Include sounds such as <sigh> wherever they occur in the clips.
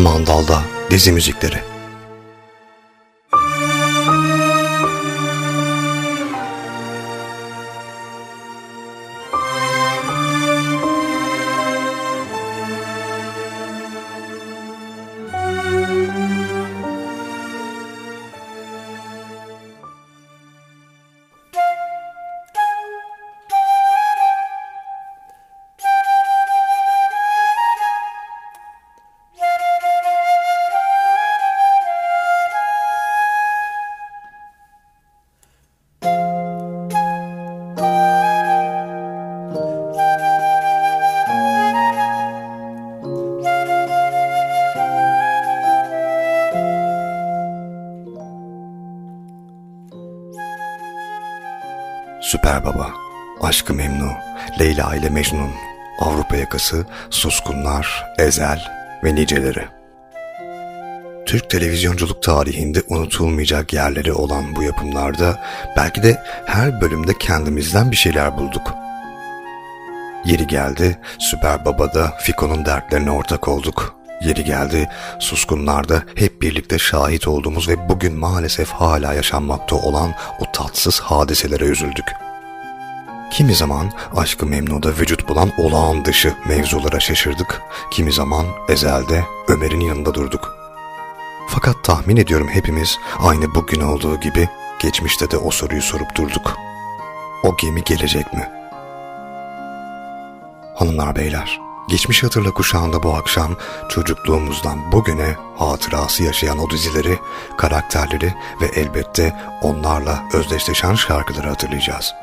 Mandalda dizi müzikleri. İle Mecnun, Avrupa Yakası, Suskunlar, Ezel ve niceleri. Türk televizyonculuk tarihinde unutulmayacak yerleri olan bu yapımlarda belki de her bölümde kendimizden bir şeyler bulduk. Yeri geldi Süper Baba'da Fiko'nun dertlerine ortak olduk. Yeri geldi Suskunlar'da hep birlikte şahit olduğumuz ve bugün maalesef hala yaşanmakta olan o tatsız hadiselere üzüldük. Kimi zaman aşkı memnuda vücut bulan olağan dışı mevzulara şaşırdık, kimi zaman ezelde Ömer'in yanında durduk. Fakat tahmin ediyorum hepimiz aynı bugün olduğu gibi geçmişte de o soruyu sorup durduk. O gemi gelecek mi? Hanımlar beyler, Geçmiş Hatırla kuşağında bu akşam çocukluğumuzdan bugüne hatırası yaşayan o dizileri, karakterleri ve elbette onlarla özdeşleşen şarkıları hatırlayacağız.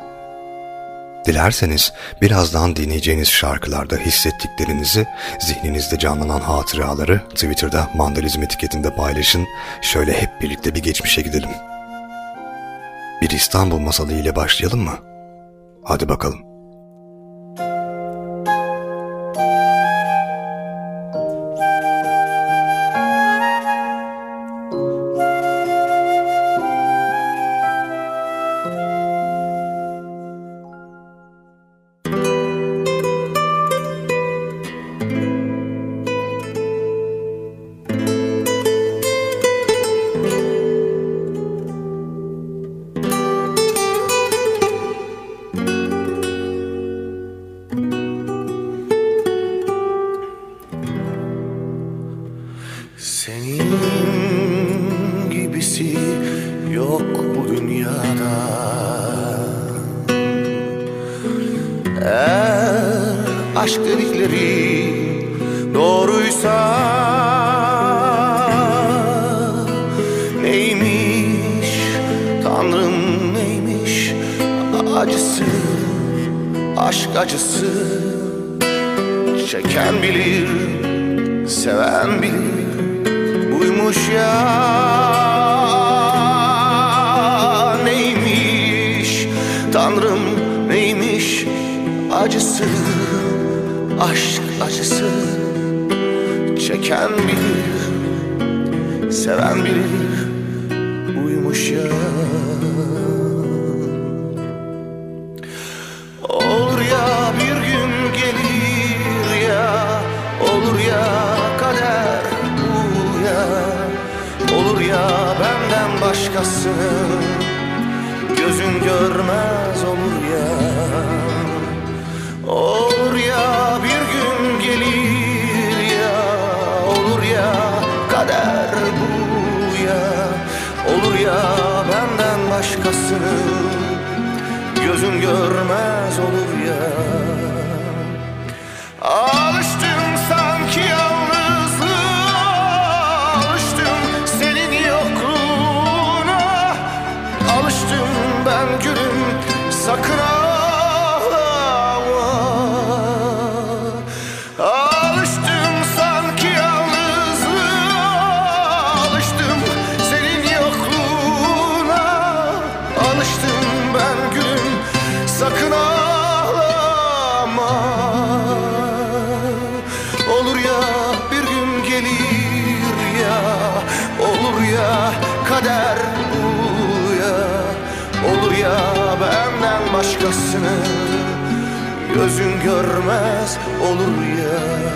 Dilerseniz birazdan dinleyeceğiniz şarkılarda hissettiklerinizi, zihninizde canlanan hatıraları Twitter'da Mandalizm etiketinde paylaşın. Şöyle hep birlikte bir geçmişe gidelim. Bir İstanbul masalı ile başlayalım mı? Hadi bakalım. Gözün görmez olur ya. Olur ya bir gün gelir ya. Olur ya kader bu ya. Olur ya benden başkasını Gözün görmez olur ya. Gözün görmez olur ya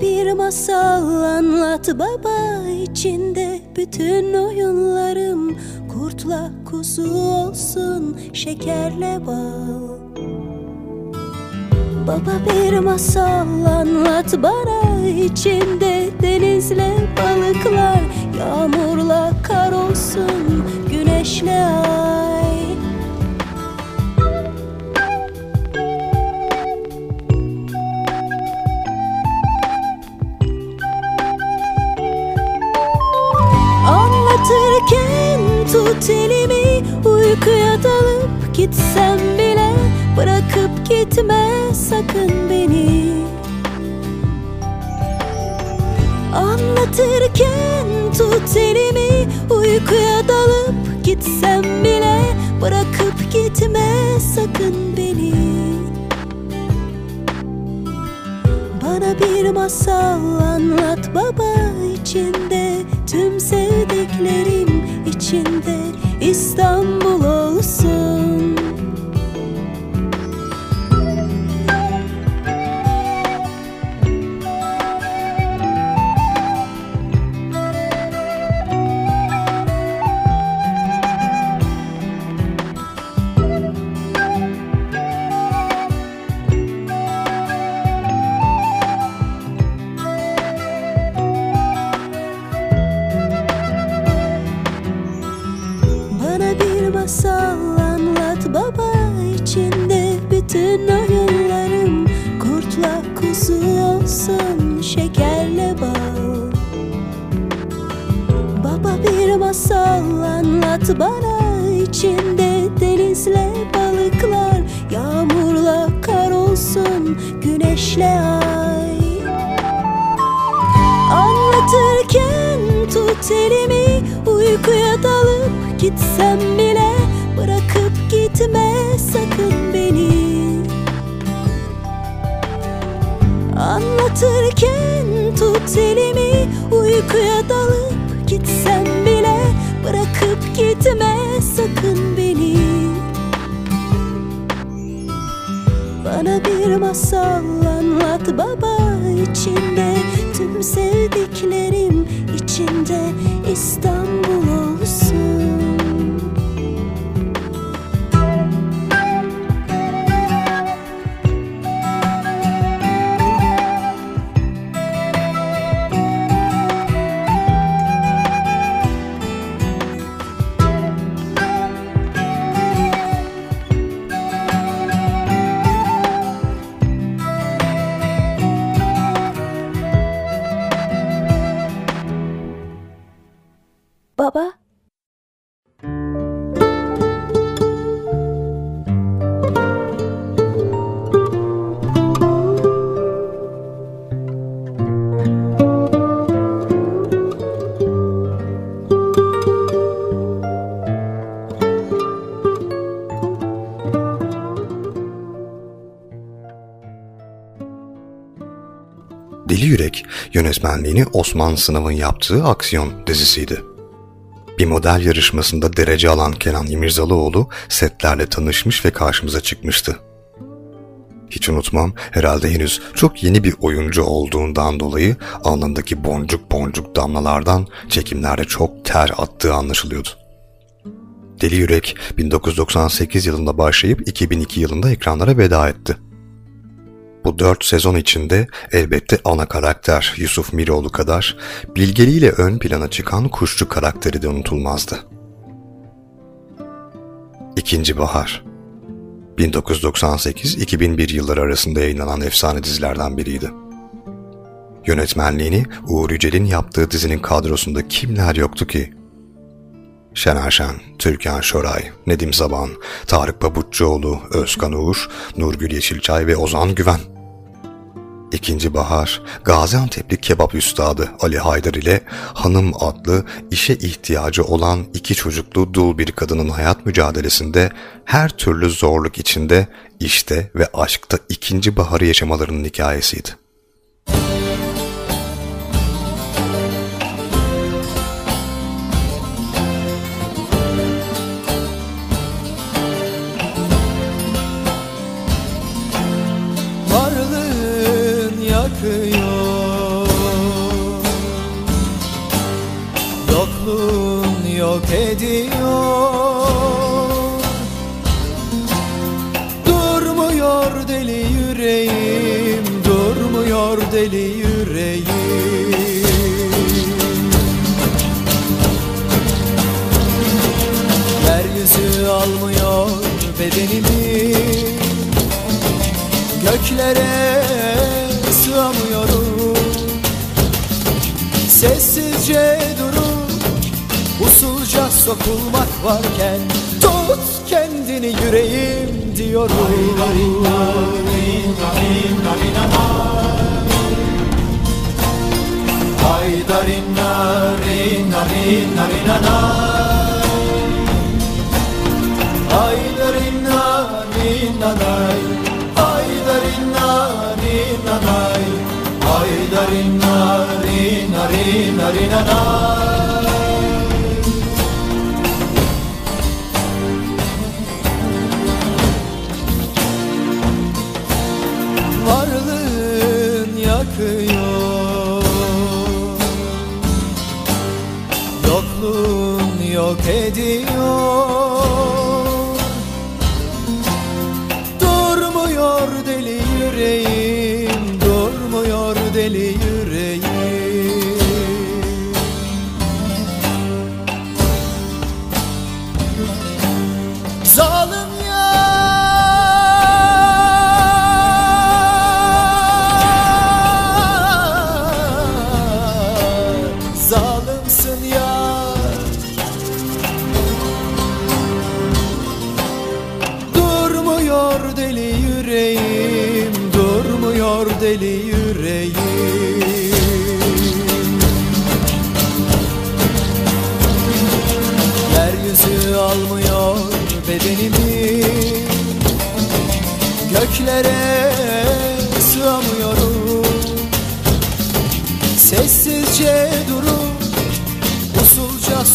Bir masal anlat baba içinde. Bütün oyunlarım Kurtla kuzu olsun şekerle bal. Baba bir masal anlat bana içinde. Denizle balıklar Yağmurla kar olsun güneşle ay. anlatırken tut elimi Uykuya dalıp gitsem bile Bırakıp gitme sakın beni. Bana bir masal anlat baba içinde Tüm sevdiklerim içinde. İstanbul'a Yönetmenliğini Osman Sınav'ın yaptığı aksiyon dizisiydi. Bir model yarışmasında derece alan Kenan İmirzalıoğlu setlerle tanışmış ve karşımıza çıkmıştı. Hiç unutmam herhalde henüz çok yeni bir oyuncu olduğundan dolayı alnındaki boncuk boncuk damlalardan çekimlerde çok ter attığı anlaşılıyordu. Deli Yürek 1998 yılında başlayıp 2002 yılında ekranlara veda etti. Bu dört sezon içinde elbette ana karakter Yusuf Miroğlu kadar bilgeliğiyle ön plana çıkan kuşçu karakteri de unutulmazdı. İkinci Bahar 1998-2001 yılları arasında yayınlanan efsane dizilerden biriydi. Yönetmenliğini Uğur Yücel'in yaptığı dizinin kadrosunda kimler yoktu ki? Şener Şen, Türkan Şoray, Nedim Zaban, Tarık Pabuççuoğlu, Özkan Uğur, Nurgül Yeşilçay ve Ozan Güven. İkinci bahar, Gaziantep'li kebap üstadı Ali Haydar ile Hanım adlı işe ihtiyacı olan iki çocuklu dul bir kadının hayat mücadelesinde her türlü zorluk içinde işte ve aşkta ikinci baharı yaşamalarının hikayesiydi. Bedenimi Göklere sığamıyorum Sessizce durup usulca sokulmak varken Tut kendini yüreğim diyorum Haydarinna rinna rinna rinna na Haydarinna rinna nay Haydarinna rinna nay Haydarinna rinna rinna rinna nay Varlığın yakıyor Yokluğun yok ediyor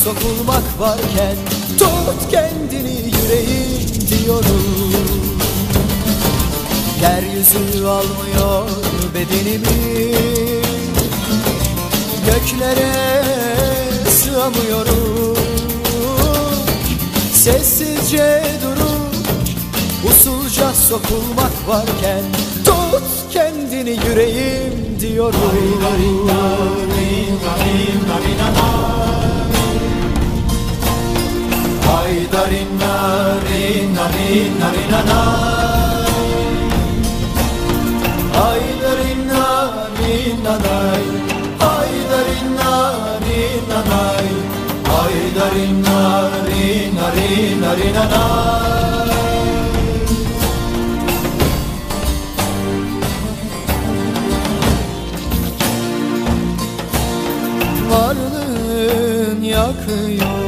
sokulmak varken Tut kendini yüreğim diyorum. Yeryüzü almıyor bedenimi. Göklere sığamıyorum. Sessizce durup usulca sokulmak varken Tut kendini yüreğim diyorum Haydarinna rinna rinna rinna na Haydarinna rinna nay Haydarinna rinna nay Haydarinna rinna rinna rinna nay Varlığın yakıyor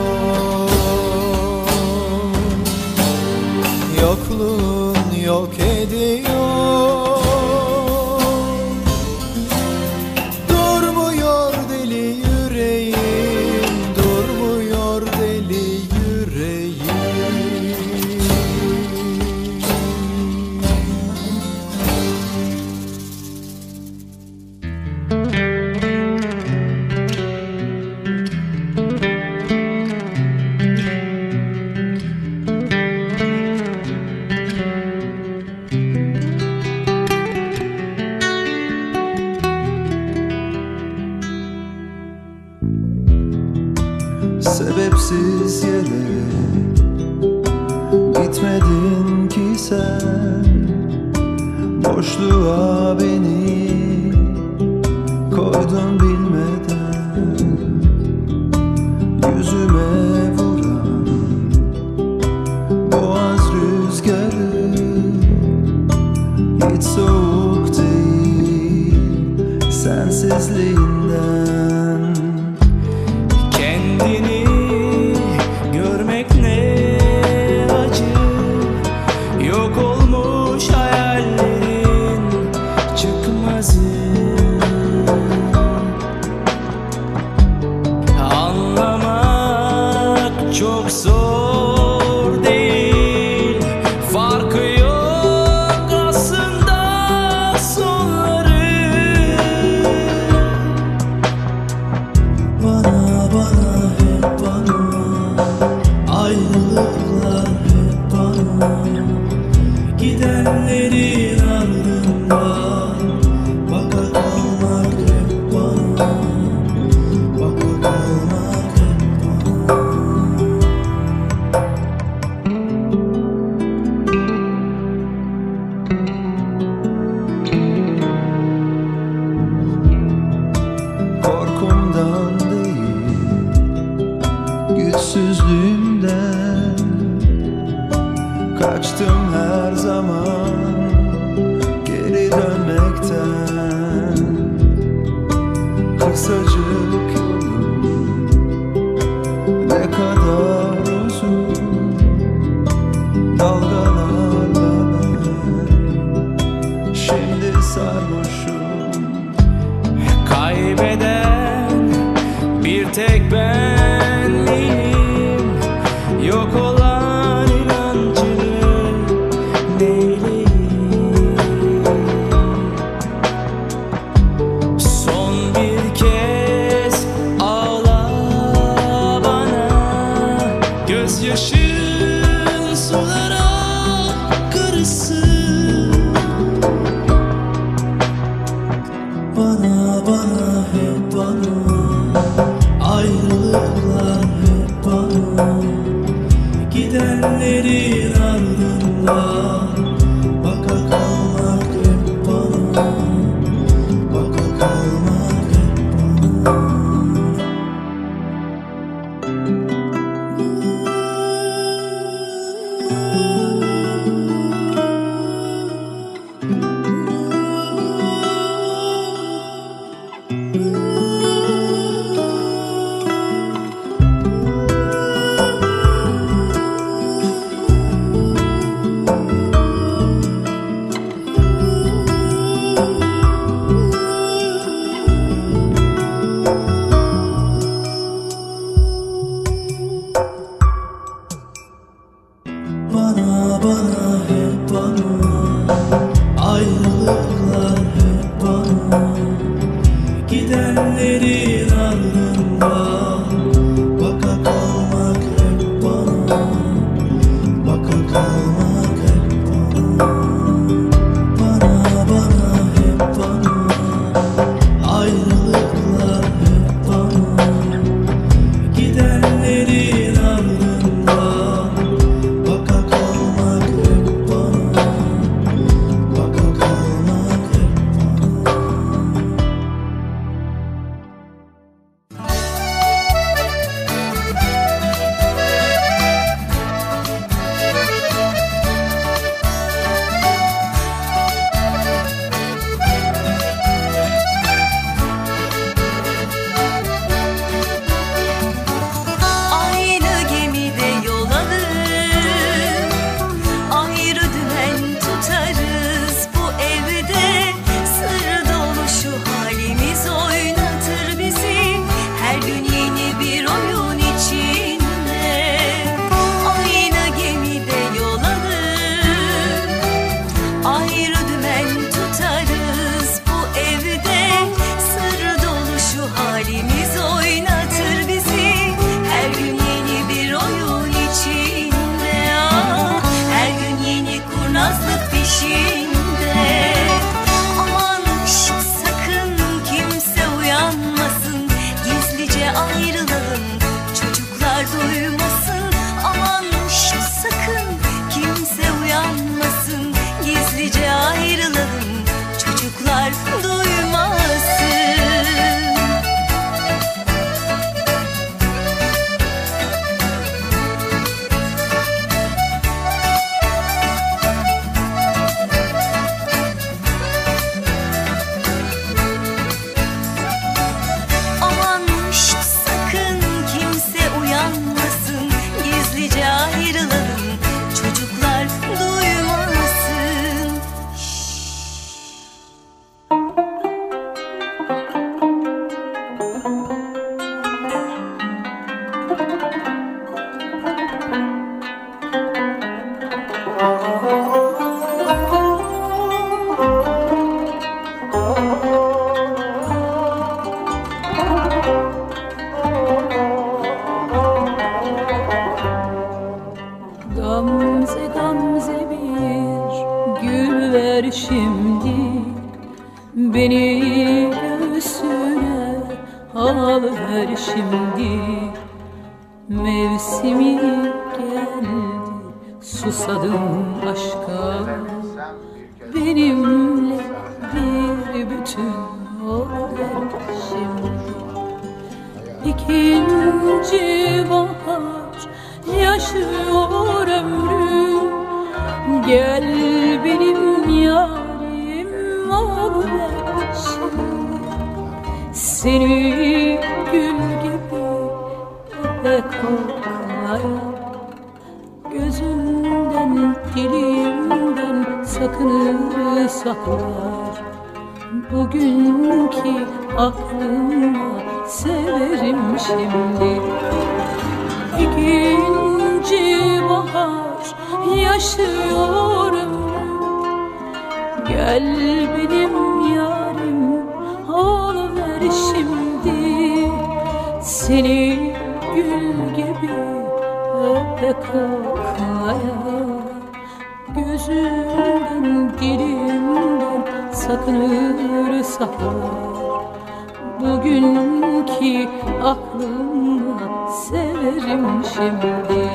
sakınır saklar. Bugünkü aklıma severim şimdi. İkinci bahar yaşıyor ömrüm Gel benim yarim ver şimdi. Seni gül gibi öpe koklaya Gözümden dilimden sakınır saklar Bugünkü aklımla severim şimdi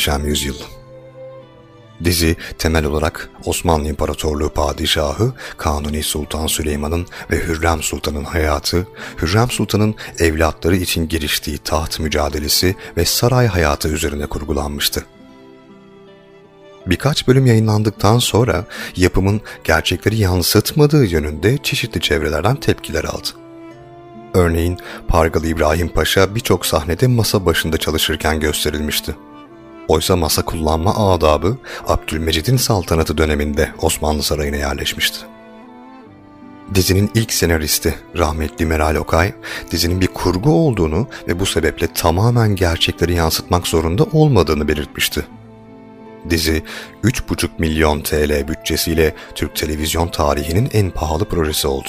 Muhteşem Yüzyıl Dizi temel olarak Osmanlı İmparatorluğu Padişahı Kanuni Sultan Süleyman'ın ve Hürrem Sultan'ın hayatı, Hürrem Sultan'ın evlatları için giriştiği taht mücadelesi ve saray hayatı üzerine kurgulanmıştı. Birkaç bölüm yayınlandıktan sonra yapımın gerçekleri yansıtmadığı yönünde çeşitli çevrelerden tepkiler aldı. Örneğin Pargalı İbrahim Paşa birçok sahnede masa başında çalışırken gösterilmişti. Oysa masa kullanma adabı Abdülmecid'in saltanatı döneminde Osmanlı Sarayı'na yerleşmişti. Dizinin ilk senaristi rahmetli Meral Okay, dizinin bir kurgu olduğunu ve bu sebeple tamamen gerçekleri yansıtmak zorunda olmadığını belirtmişti. Dizi 3,5 milyon TL bütçesiyle Türk televizyon tarihinin en pahalı projesi oldu.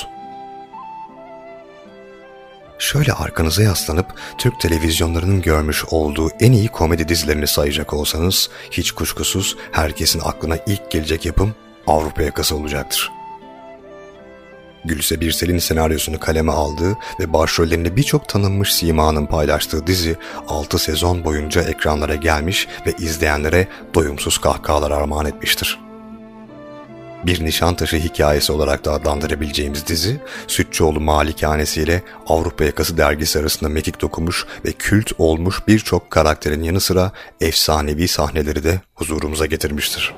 Şöyle arkanıza yaslanıp Türk televizyonlarının görmüş olduğu en iyi komedi dizilerini sayacak olsanız hiç kuşkusuz herkesin aklına ilk gelecek yapım Avrupa yakası olacaktır. Gülse Birsel'in senaryosunu kaleme aldığı ve başrollerinde birçok tanınmış simanın paylaştığı dizi 6 sezon boyunca ekranlara gelmiş ve izleyenlere doyumsuz kahkahalar armağan etmiştir bir Nişantaşı hikayesi olarak da adlandırabileceğimiz dizi, Sütçüoğlu Malikanesi ile Avrupa Yakası dergisi arasında mekik dokumuş ve kült olmuş birçok karakterin yanı sıra efsanevi sahneleri de huzurumuza getirmiştir.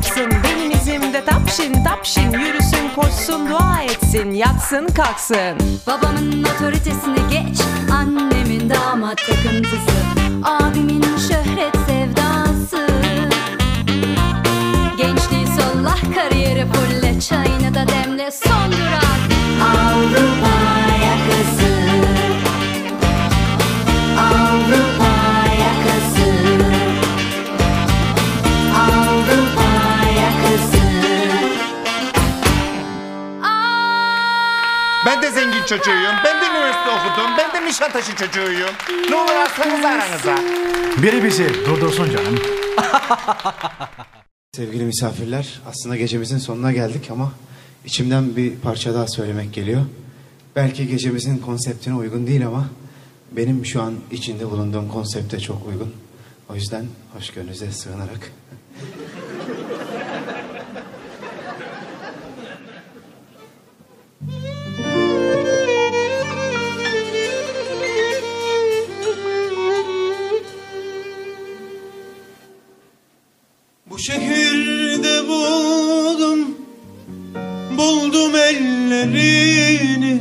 Tapsın benim izimde tapşin tapşin Yürüsün koşsun dua etsin yatsın kalksın. Babamın otoritesini geç Annemin damat takıntısı Abimin şöhret sevdası. Gençliği sollah kariyeri fulle Çayını da demle son durak çocuğuyum. Ben de üniversite okudum. Ben de Nişantaşı çocuğuyum. Ne olur alsanız aranıza. Biri bizi durdursun canım. <laughs> Sevgili misafirler, aslında gecemizin sonuna geldik ama içimden bir parça daha söylemek geliyor. Belki gecemizin konseptine uygun değil ama benim şu an içinde bulunduğum konsepte çok uygun. O yüzden hoşgörünüze sığınarak şehirde buldum Buldum ellerini.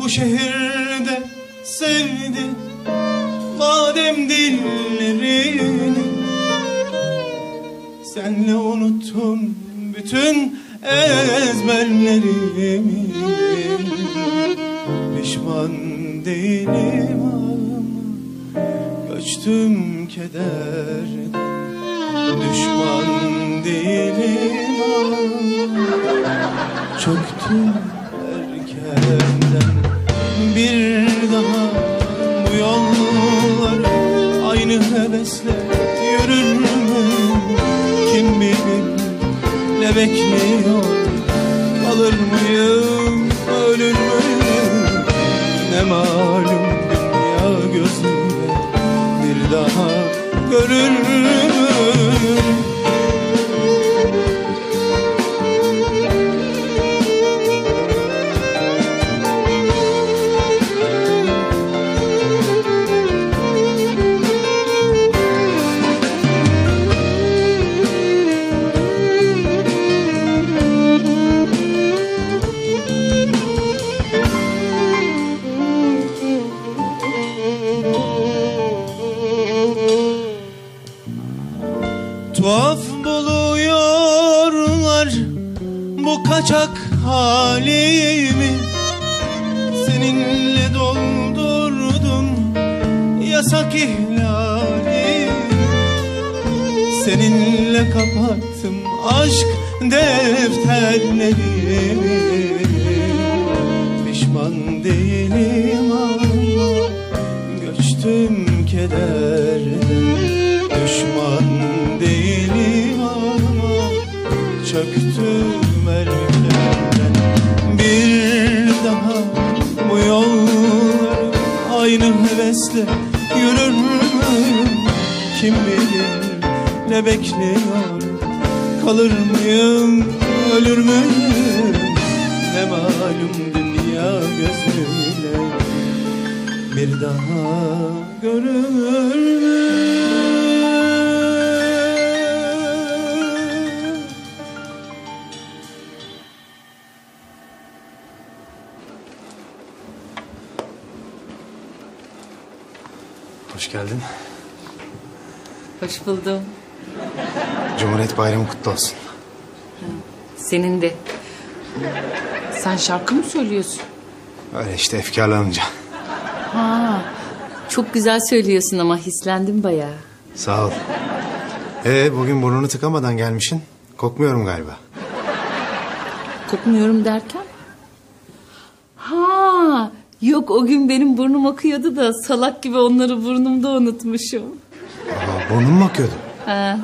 Bu şehirde sevdim Badem dillerini. Senle unuttum bütün ezberlerimi. Pişman değilim ama Göçtüm kederden. Düşman değilim. Çöktüm erkenden. Bir daha bu yolları Aynı hevesle yürür mü? Kim bilir ne bekliyor? Kalır mıyım görür kaçak halimi Seninle doldurdum. Yasak ihlali Seninle kapattım. Aşk defterlerimi Pişman değilim ama göçtüm kederden Düşman değilim ama çöktüm aynı hevesle yürür müyüm? Kim bilir ne bekliyor? Kalır mıyım ölür müyüm? Ne malum dünya gözüyle Bir daha görür mü? Hoş buldum. Cumhuriyet Bayramı kutlu olsun. Senin de. Sen şarkı mı söylüyorsun? Öyle işte efkarlanınca. Ha, çok güzel söylüyorsun ama hislendim bayağı. Sağ ol. Ee, bugün burnunu tıkamadan gelmişsin. Kokmuyorum galiba. Kokmuyorum derken? Ha, yok o gün benim burnum akıyordu da salak gibi onları burnumda unutmuşum. Burnun mu akıyordu? Ha,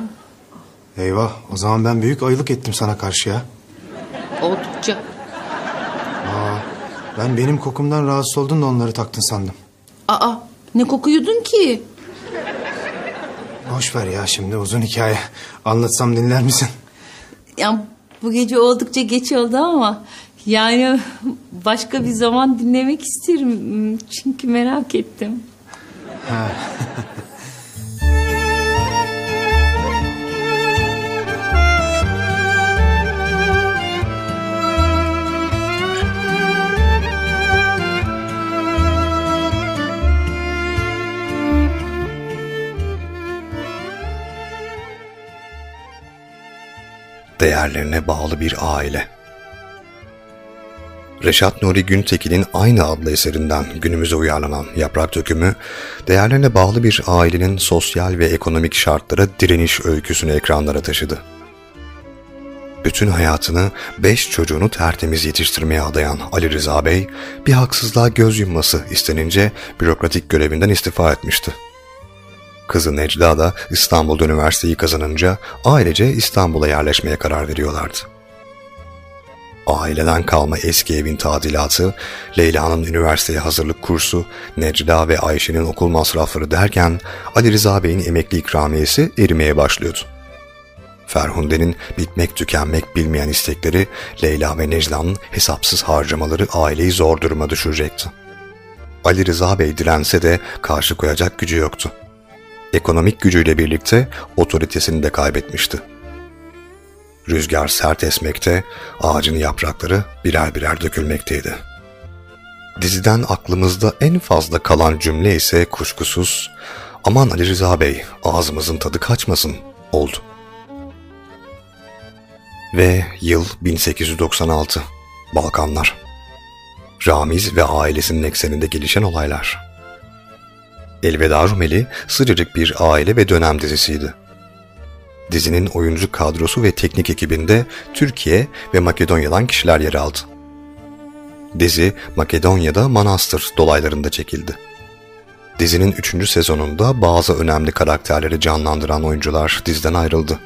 Eyvah o zaman ben büyük ayılık ettim sana karşı ya. oldukça. Aa, ben benim kokumdan rahatsız oldun da onları taktın sandım. Aa, ne kokuyordun ki? Boş ver ya şimdi uzun hikaye. Anlatsam dinler misin? Ya bu gece oldukça geç oldu ama yani başka bir zaman dinlemek isterim. Çünkü merak ettim. Ha. <laughs> değerlerine bağlı bir aile. Reşat Nuri Güntekin'in aynı adlı eserinden günümüze uyarlanan Yaprak Dökümü, değerlerine bağlı bir ailenin sosyal ve ekonomik şartlara direniş öyküsünü ekranlara taşıdı. Bütün hayatını beş çocuğunu tertemiz yetiştirmeye adayan Ali Rıza Bey, bir haksızlığa göz yumması istenince bürokratik görevinden istifa etmişti. Kızı Necla da İstanbul'da üniversiteyi kazanınca ailece İstanbul'a yerleşmeye karar veriyorlardı. Aileden kalma eski evin tadilatı, Leyla'nın üniversiteye hazırlık kursu, Necla ve Ayşe'nin okul masrafları derken Ali Rıza Bey'in emekli ikramiyesi erimeye başlıyordu. Ferhunde'nin bitmek tükenmek bilmeyen istekleri Leyla ve Necla'nın hesapsız harcamaları aileyi zor duruma düşürecekti. Ali Rıza Bey dirense de karşı koyacak gücü yoktu. Ekonomik gücüyle birlikte otoritesini de kaybetmişti. Rüzgar sert esmekte, ağacın yaprakları birer birer dökülmekteydi. Diziden aklımızda en fazla kalan cümle ise kuşkusuz aman Ali Rıza Bey ağzımızın tadı kaçmasın oldu. Ve yıl 1896. Balkanlar. Ramiz ve ailesinin ekseninde gelişen olaylar. Elveda Rumeli sıcacık bir aile ve dönem dizisiydi. Dizinin oyuncu kadrosu ve teknik ekibinde Türkiye ve Makedonya'dan kişiler yer aldı. Dizi Makedonya'da Manastır dolaylarında çekildi. Dizinin 3. sezonunda bazı önemli karakterleri canlandıran oyuncular diziden ayrıldı.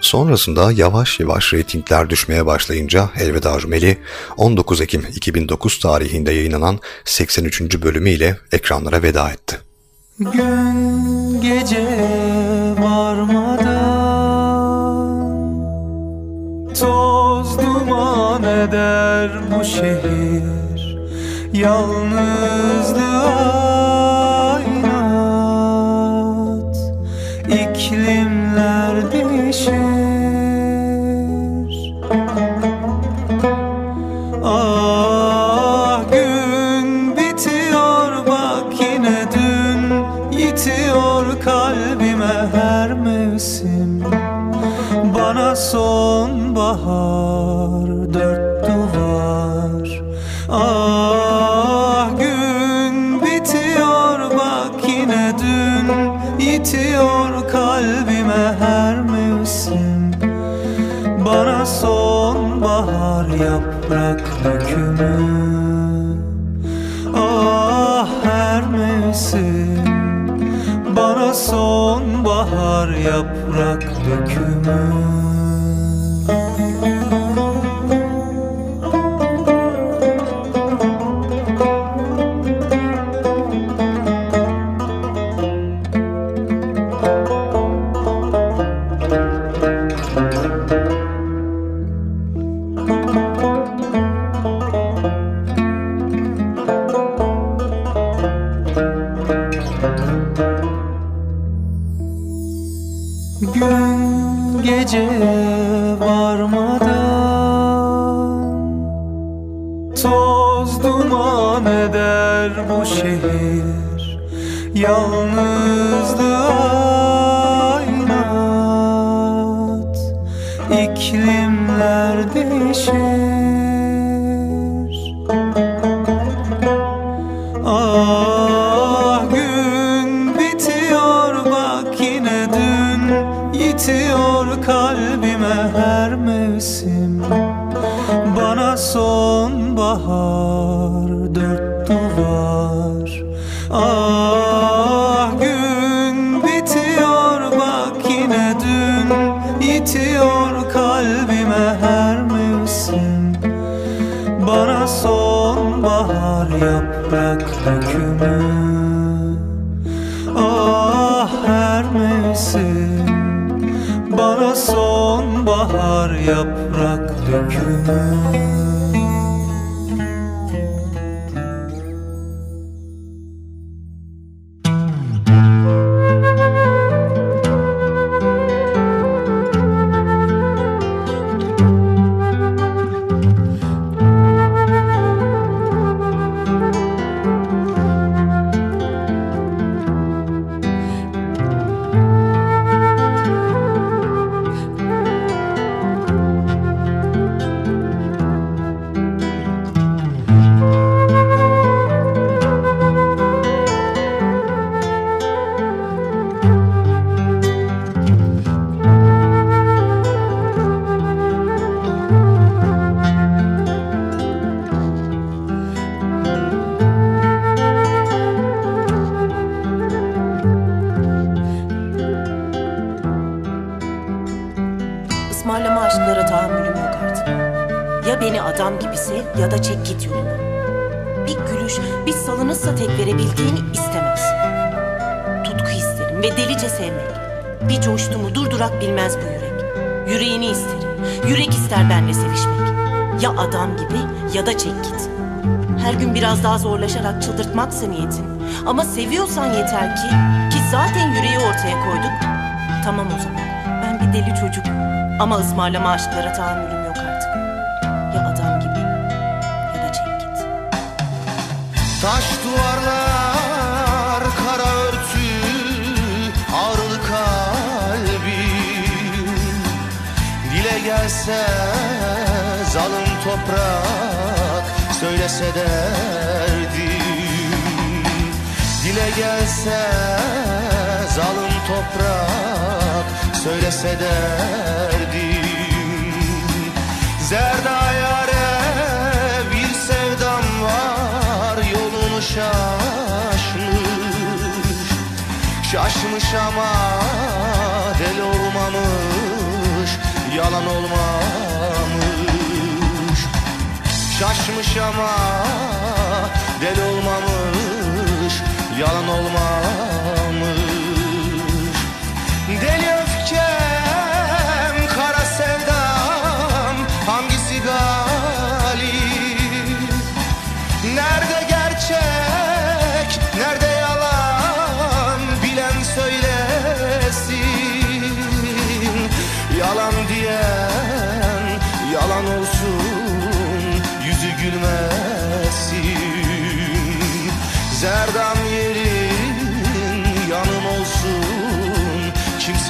Sonrasında yavaş yavaş reytingler düşmeye başlayınca Elveda Rumeli 19 Ekim 2009 tarihinde yayınlanan 83. bölümüyle ekranlara veda etti. Gün gece varmadan Toz duman eder bu şehir Yalnızlığa değişir. Ah gün bitiyor bak yine dün Yitiyor kalbime her mevsim. Bana sonbahar dört duvar. Ah gün bitiyor bak yine dün Yitiyor yaprak dökümü Ah her mevsim Bana sonbahar yaprak dökümü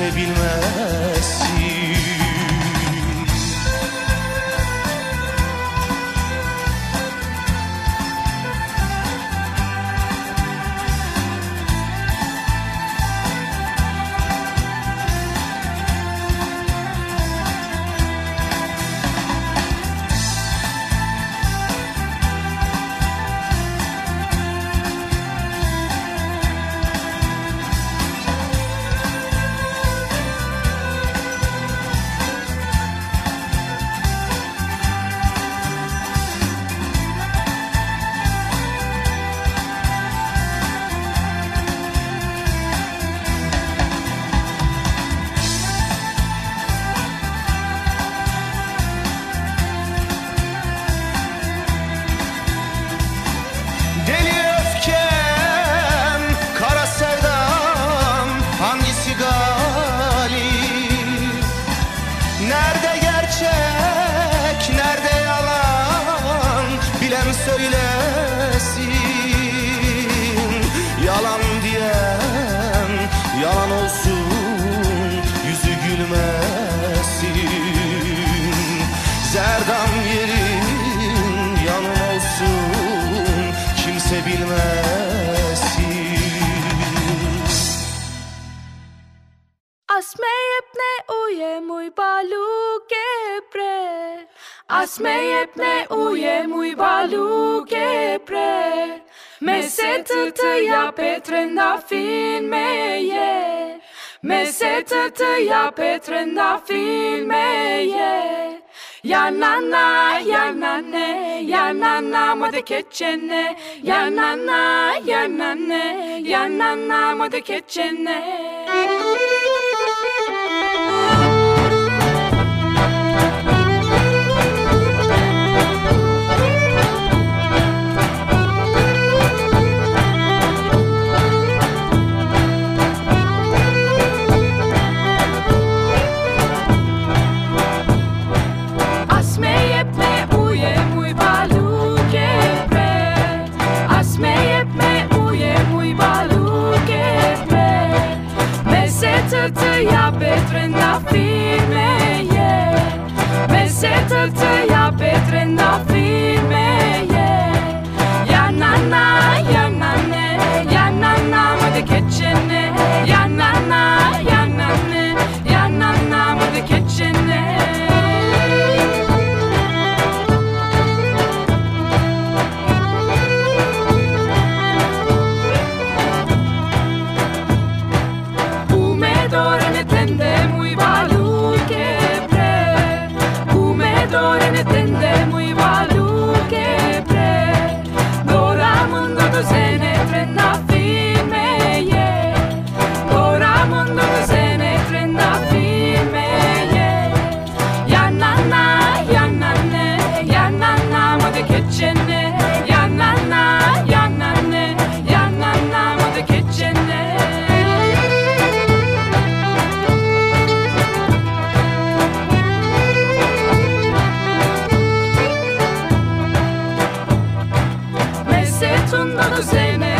kimse bilmesin tăia pe trandafilme, yeah. Ya na ya na ne, ya na na mı de keçene, ya na ya na ne, ya na na mı de keçene. sköter jag bättre än affirmer Men sköter jag bättre än affirmer Ja, na, na. schon war das Sehne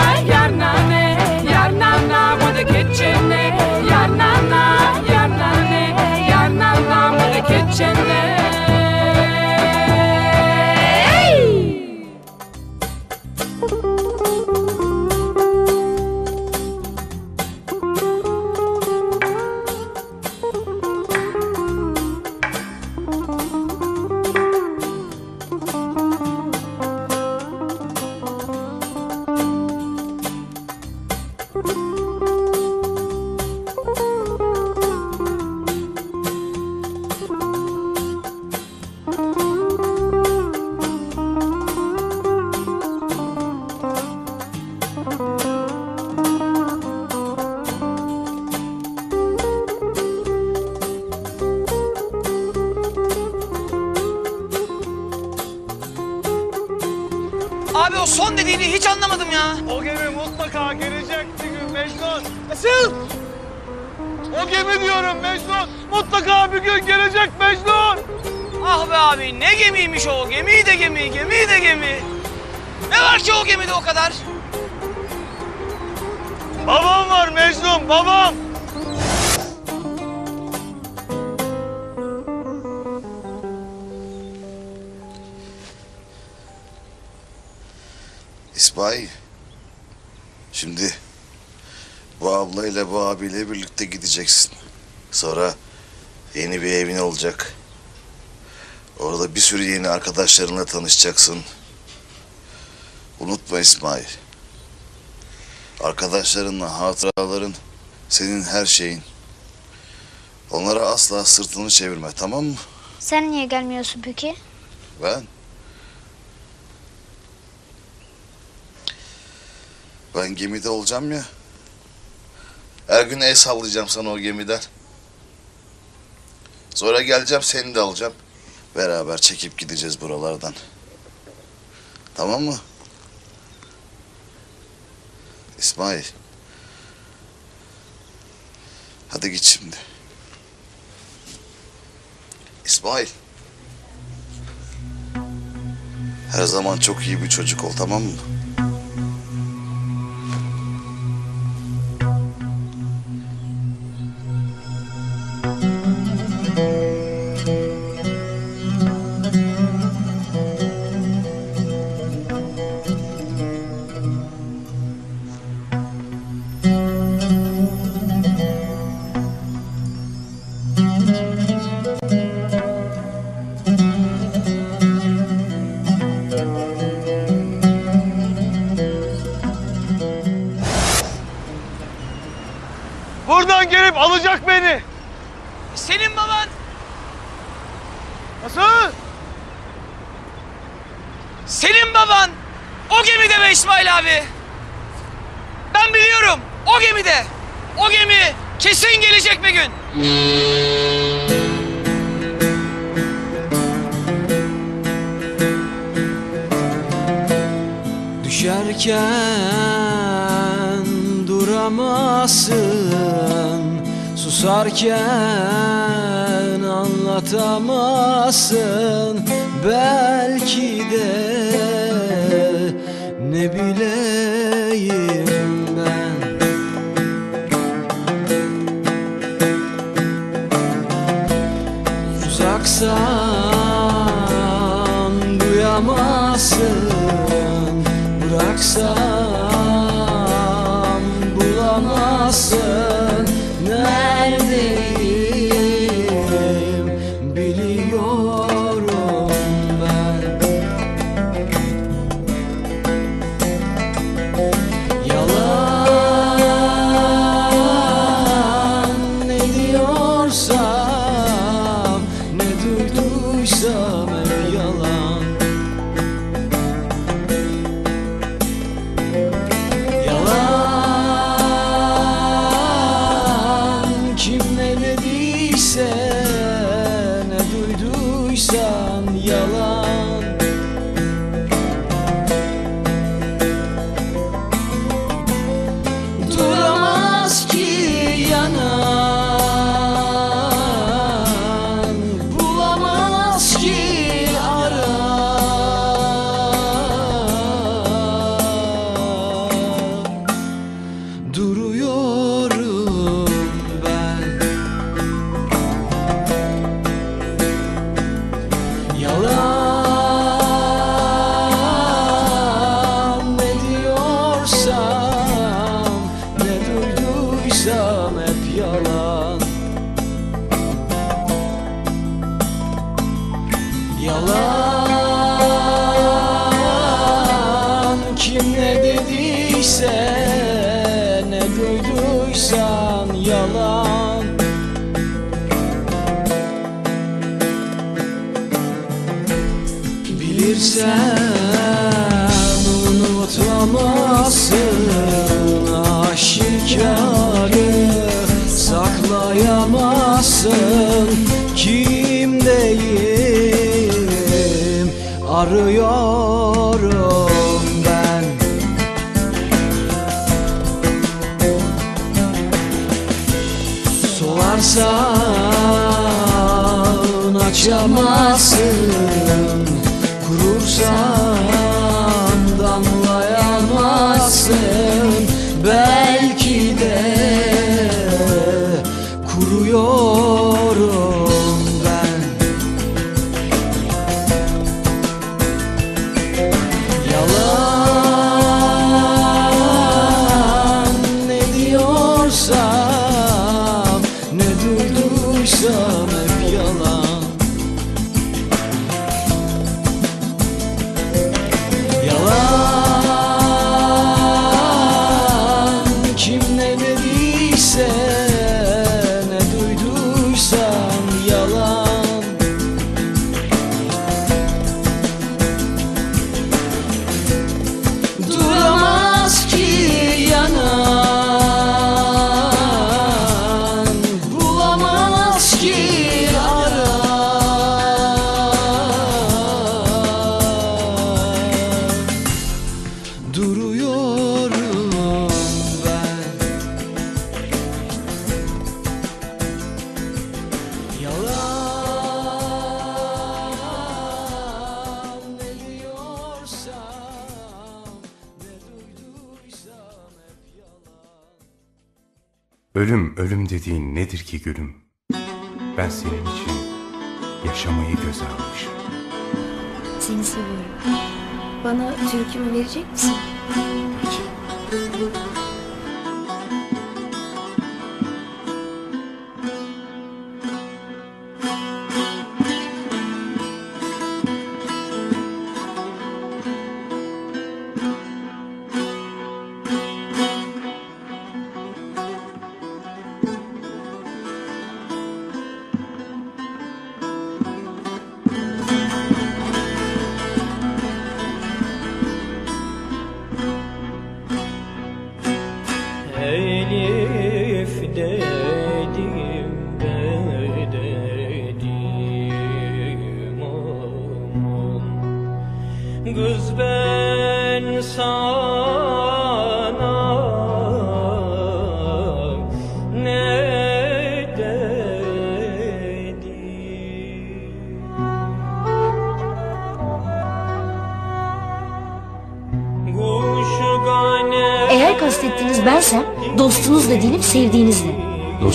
tanışacaksın. Unutma İsmail. Arkadaşlarınla hatıraların senin her şeyin. Onlara asla sırtını çevirme tamam mı? Sen niye gelmiyorsun peki? Ben? Ben gemide olacağım ya. Her gün el sallayacağım sana o gemiden. Sonra geleceğim seni de alacağım. Beraber çekip gideceğiz buralardan. Tamam mı? İsmail. Hadi git şimdi. İsmail. Her zaman çok iyi bir çocuk ol tamam mı? Alacak beni. Senin baban Nasıl? Senin baban o gemide be İsmail abi. Ben biliyorum o gemide. O gemi kesin gelecek bir gün. Düşerken duramazsın Susarken anlatamazsın. Belki de ne bileyim ben. Uzaksan duyamazsın. Bıraksam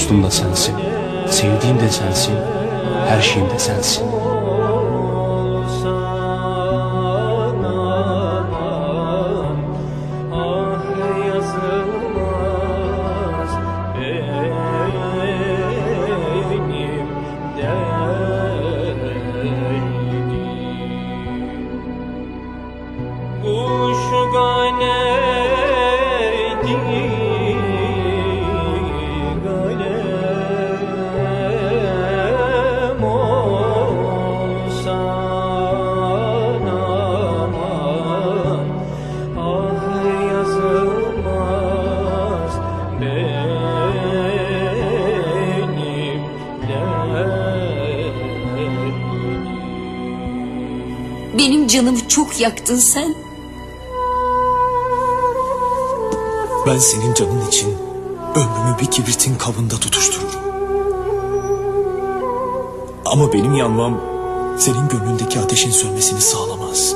dostum da sen. yaktın sen? Ben senin canın için ömrümü bir kibritin kabında tutuştururum. Ama benim yanmam senin gönlündeki ateşin sönmesini sağlamaz.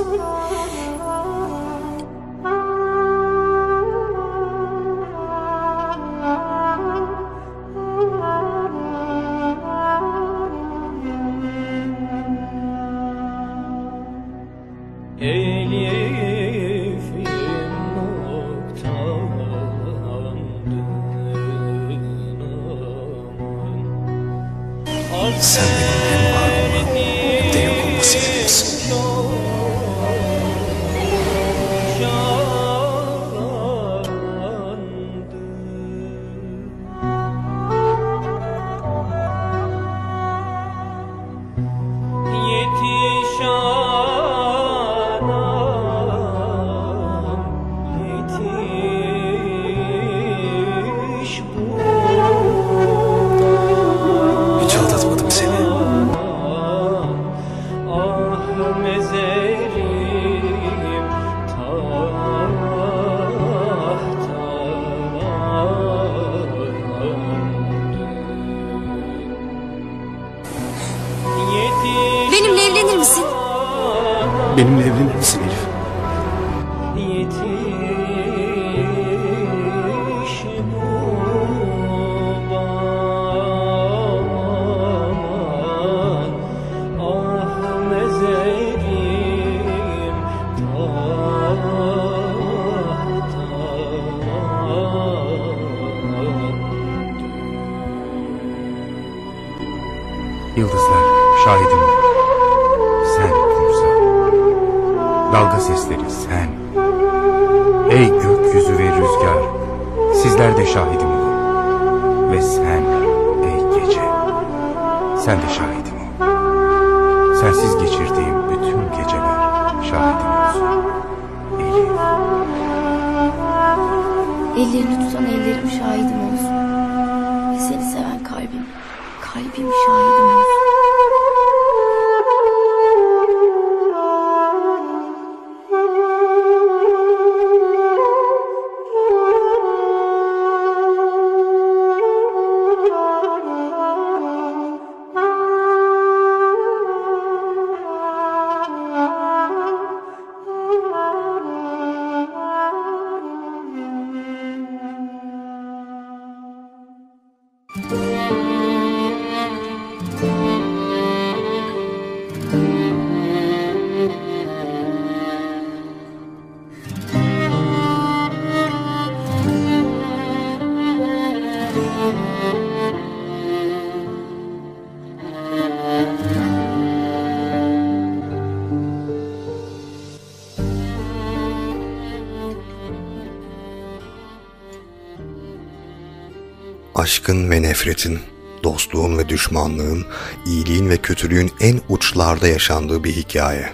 Aşkın ve nefretin, dostluğun ve düşmanlığın, iyiliğin ve kötülüğün en uçlarda yaşandığı bir hikaye.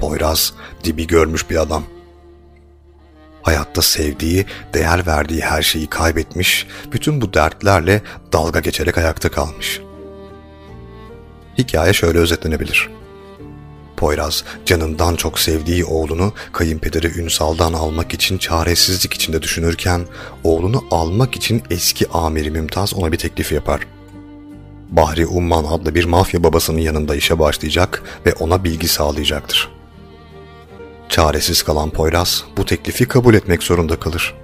Poyraz dibi görmüş bir adam. Hayatta sevdiği, değer verdiği her şeyi kaybetmiş, bütün bu dertlerle dalga geçerek ayakta kalmış. Hikaye şöyle özetlenebilir. Poyraz canından çok sevdiği oğlunu kayınpederi Ünsal'dan almak için çaresizlik içinde düşünürken oğlunu almak için eski amiri Mümtaz ona bir teklif yapar. Bahri Umman adlı bir mafya babasının yanında işe başlayacak ve ona bilgi sağlayacaktır. Çaresiz kalan Poyraz bu teklifi kabul etmek zorunda kalır.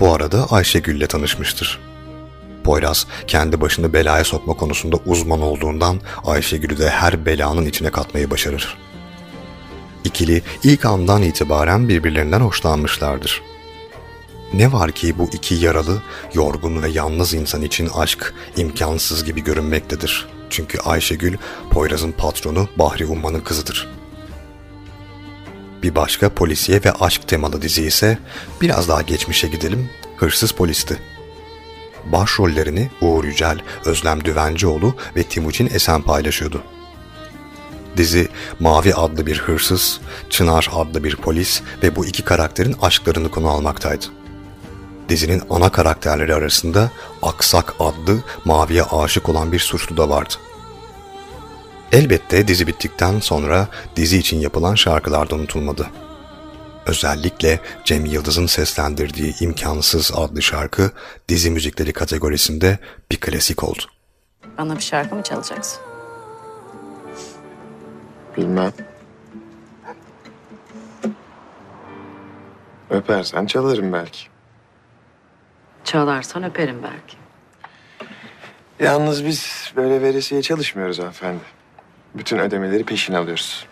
Bu arada Ayşegül ile tanışmıştır. Poyraz kendi başını belaya sokma konusunda uzman olduğundan Ayşegül'ü de her belanın içine katmayı başarır. İkili ilk andan itibaren birbirlerinden hoşlanmışlardır. Ne var ki bu iki yaralı, yorgun ve yalnız insan için aşk imkansız gibi görünmektedir. Çünkü Ayşegül, Poyraz'ın patronu Bahri Umman'ın kızıdır. Bir başka polisiye ve aşk temalı dizi ise biraz daha geçmişe gidelim, Hırsız Polis'ti. Başrollerini Uğur Yücel, Özlem Düvencioğlu ve Timuçin Esen paylaşıyordu. Dizi Mavi adlı bir hırsız, Çınar adlı bir polis ve bu iki karakterin aşklarını konu almaktaydı. Dizinin ana karakterleri arasında Aksak adlı Mavi'ye aşık olan bir suçlu da vardı. Elbette dizi bittikten sonra dizi için yapılan şarkılar da unutulmadı. Özellikle Cem Yıldız'ın seslendirdiği İmkansız adlı şarkı dizi müzikleri kategorisinde bir klasik oldu. Bana bir şarkı mı çalacaksın? Bilmem. Öpersen çalarım belki. Çalarsan öperim belki. Yalnız biz böyle veresiye çalışmıyoruz hanımefendi. Bütün ödemeleri peşin alıyoruz.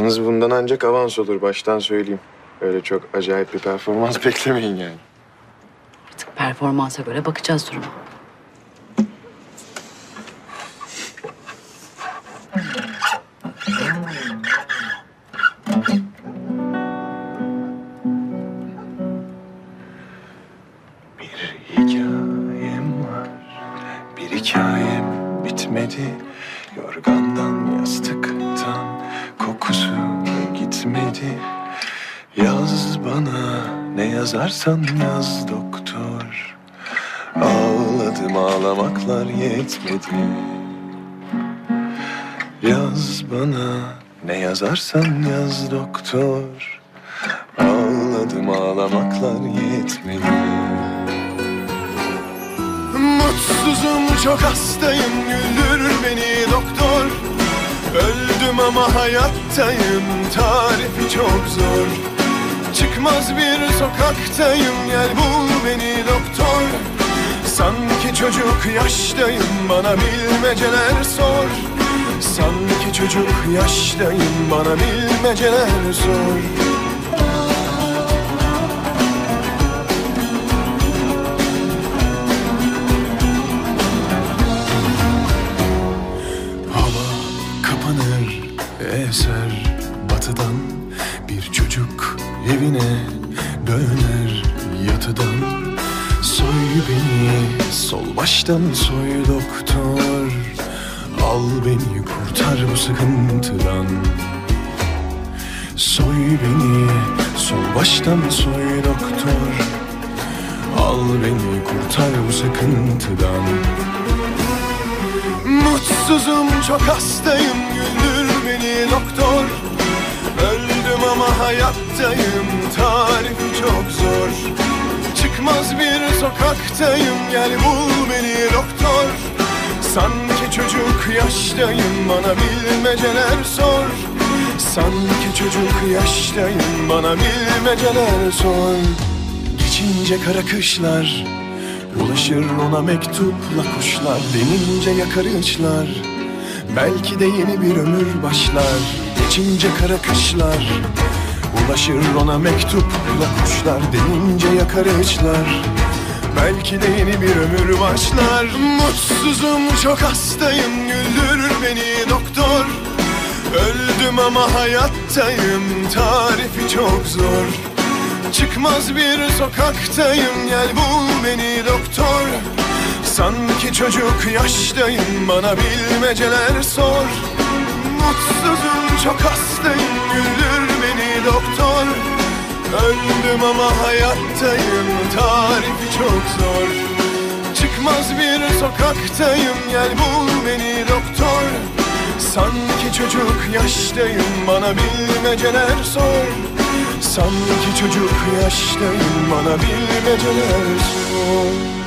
Yalnız bundan ancak avans olur baştan söyleyeyim. Öyle çok acayip bir performans <laughs> beklemeyin yani. Artık performansa göre bakacağız duruma. Yazarsan yaz doktor. Ağladım ağlamaklar yetmedi. Yaz bana ne yazarsan yaz doktor. Ağladım ağlamaklar yetmedi. Mutsuzum çok hastayım güldür beni doktor Öldüm ama hayattayım tarifi çok zor Çıkmaz bir sokaktayım. Gel bul beni doktor. Sanki çocuk yaştayım bana bilmeceler sor. Sanki çocuk yaştayım bana bilmeceler sor beni. Sol baştan soy doktor. Al beni kurtar bu sıkıntıdan. Soy beni sol baştan soy doktor. Al beni kurtar bu sıkıntıdan. Mutsuzum çok hastayım güldür beni doktor. Öldüm ama hayattayım tarifi çok zor Çıkmaz bir sokaktayım. Gel bul beni doktor. Sanki çocuk yaştayım bana bilmeceler sor. Sanki çocuk yaştayım bana bilmeceler sor. Geçince kara kışlar Ulaşır ona mektupla kuşlar. Denince yakar ışlar Belki de yeni bir ömür başlar. Geçince kara kışlar Ulaşır ona mektupla kuşlar Denince yakar ışlar Belki de yeni bir ömür başlar. Mutsuzum çok hastayım Güldürür beni doktor. Öldüm ama hayattayım Tarifi çok zor. Çıkmaz bir sokaktayım Gel bul beni doktor. Sanki çocuk yaştayım Bana bilmeceler sor. Mutsuzum çok hastayım Güldür doktor. Öldüm ama hayattayım Tarifi çok zor. Çıkmaz bir sokaktayım Gel bul beni doktor. Sanki çocuk yaştayım Bana bilmeceler sor. Sanki çocuk yaştayım Bana bilmeceler sor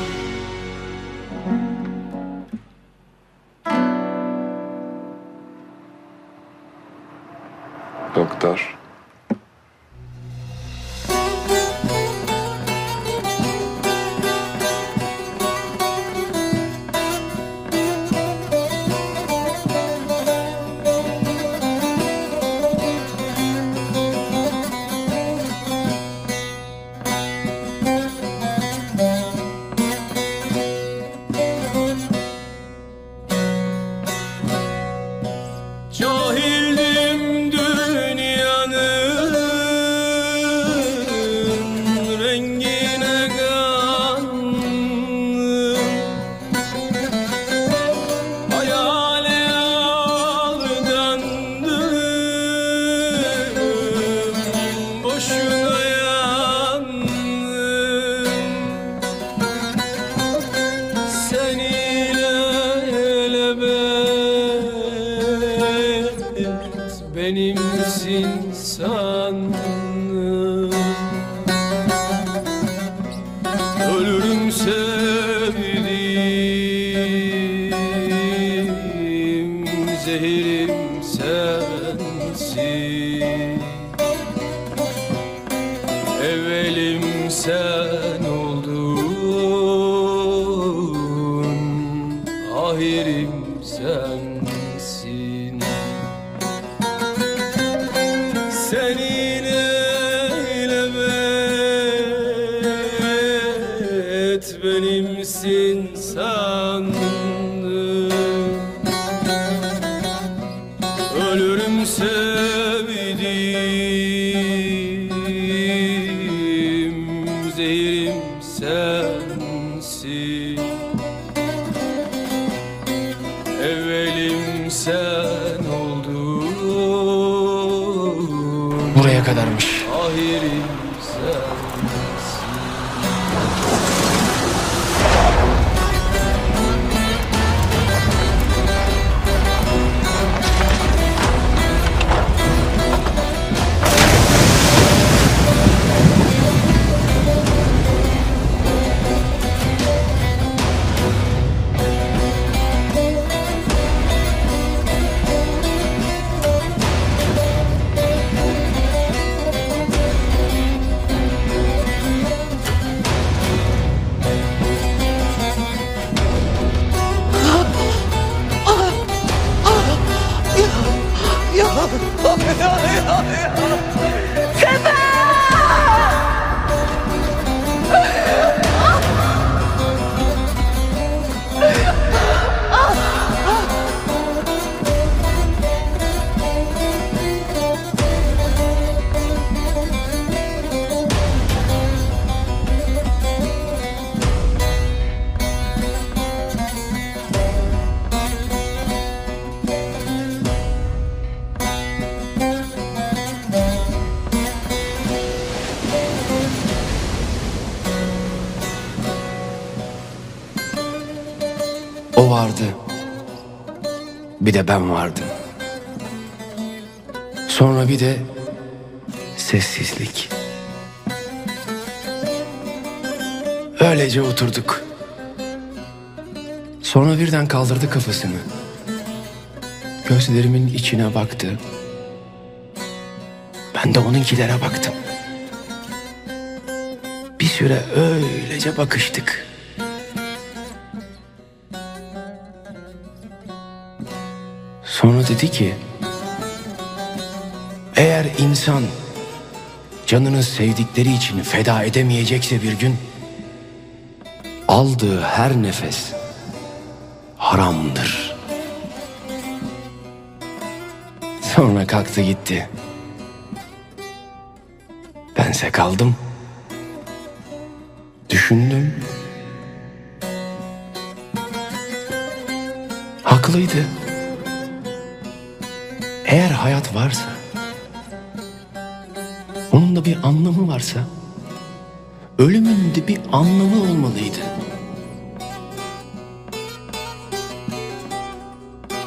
ben vardım. Sonra bir de sessizlik. Öylece oturduk. Sonra birden kaldırdı kafasını. Gözlerimin içine baktı. Ben de onunkilere baktım. Bir süre öylece bakıştık. Dedi ki eğer insan canını sevdikleri için feda edemeyecekse bir gün aldığı her nefes haramdır. Sonra kalktı gitti. Bense kaldım. Düşündüm. Haklıydı. Eğer hayat varsa, onun da bir anlamı varsa, ölümün de bir anlamı olmalıydı.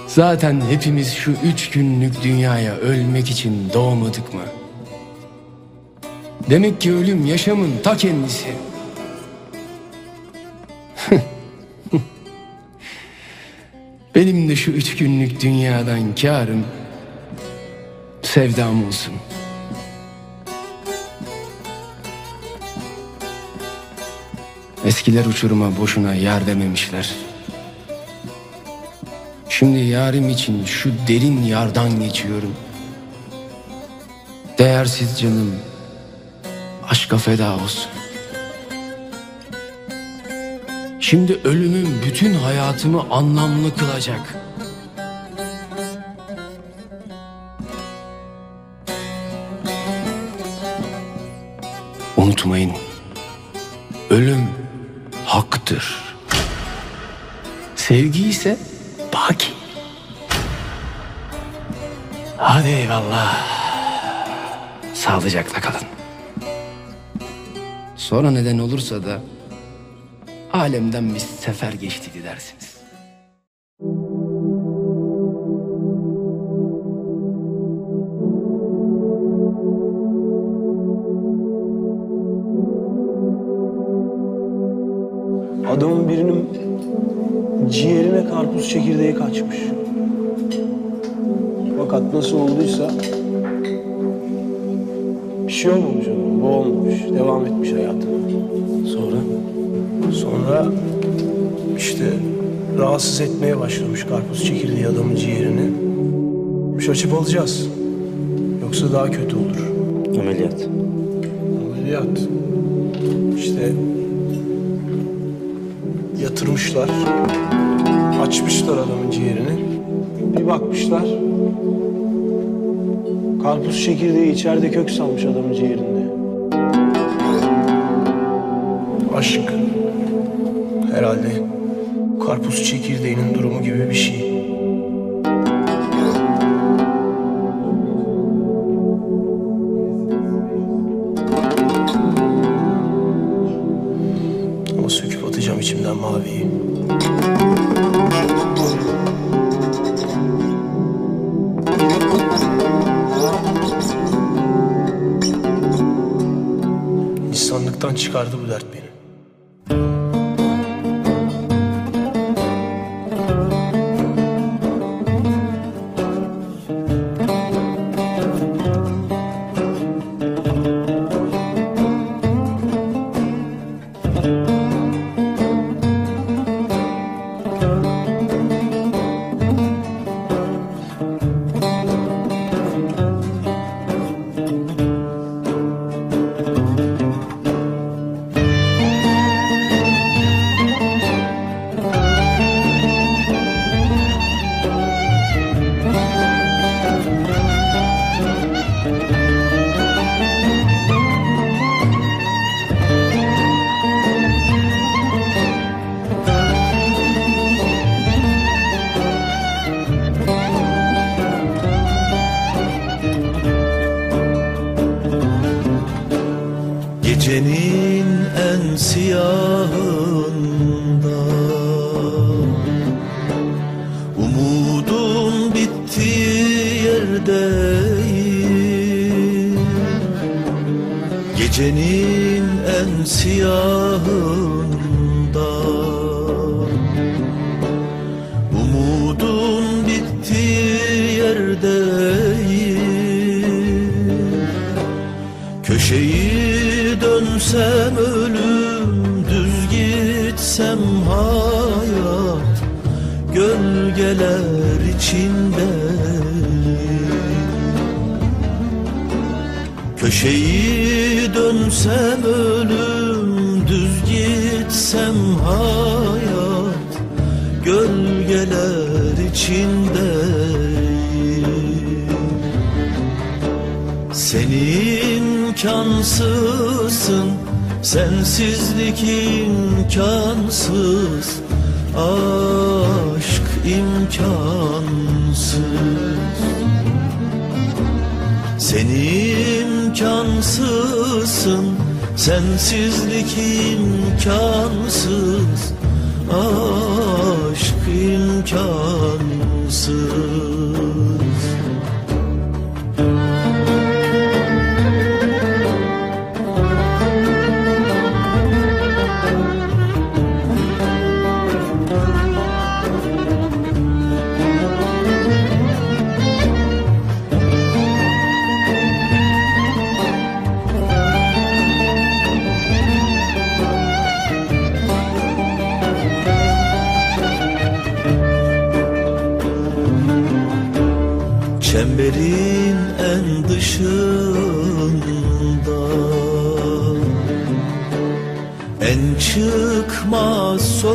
Zaten hepimiz şu üç günlük dünyaya ölmek için doğmadık mı? Demek ki ölüm yaşamın ta kendisi. <laughs> Benim de şu üç günlük dünyadan kârım sevdam olsun. Eskiler uçuruma boşuna yar dememişler. Şimdi yarim için şu derin yardan geçiyorum. Değersiz canım aşka feda olsun. Şimdi ölümüm bütün hayatımı anlamlı kılacak. Sağlıcakla kalın. Sonra neden olursa da alemden bir sefer geçtiydi dersiniz. Adamın birinin ciğerine karpuz çekirdeği kaçmış. Fakat nasıl olduysa şey olmamış adamın, boğulmamış, devam etmiş hayatına. Sonra? Sonra işte rahatsız etmeye başlamış karpuz çekirdeği adamın ciğerini. Bir açıp alacağız. Yoksa daha kötü olur. Ameliyat. Ameliyat. İşte yatırmışlar. Açmışlar adamın ciğerini. Bir bakmışlar. Karpuz çekirdeği içeride kök salmış adamın ciğerinde. Aşk. Herhalde karpuz çekirdeğinin durumu gibi bir şey. Gecenin en siyahında Umudun bittiği yerdeyim. Köşeyi dönsem ölüm Düz gitsem hayat Gölgeler içinde Köşeyi dönsem ölüm Düz gitsem hayat Gölgeler içindeyim. Sen imkansızsın Sensizlik imkansız Aşk imkansız. Sen imkansızsın. Sensizlik imkansız. Aşk imkansız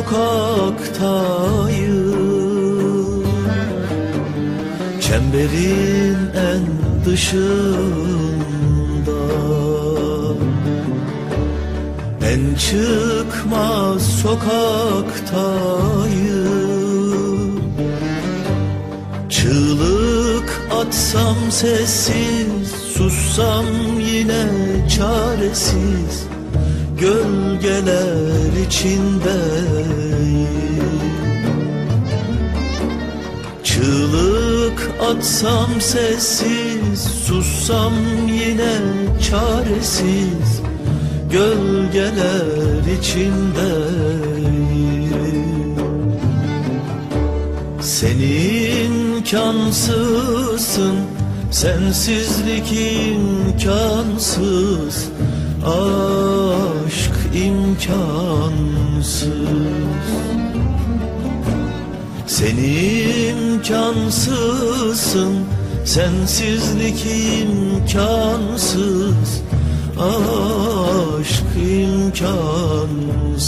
sokaktayım. Çemberin en dışında. En çıkmaz sokaktayım. Çığlık atsam sessiz Sussam yine çaresiz. Gölgeler içindeyim Çığlık atsam sessiz Sussam yine çaresiz. Gölgeler içindeyim Sen imkansızsın Sensizlik imkansız. Aşk imkansız Sen imkansızsın Sensizlik imkansız Aşk imkansız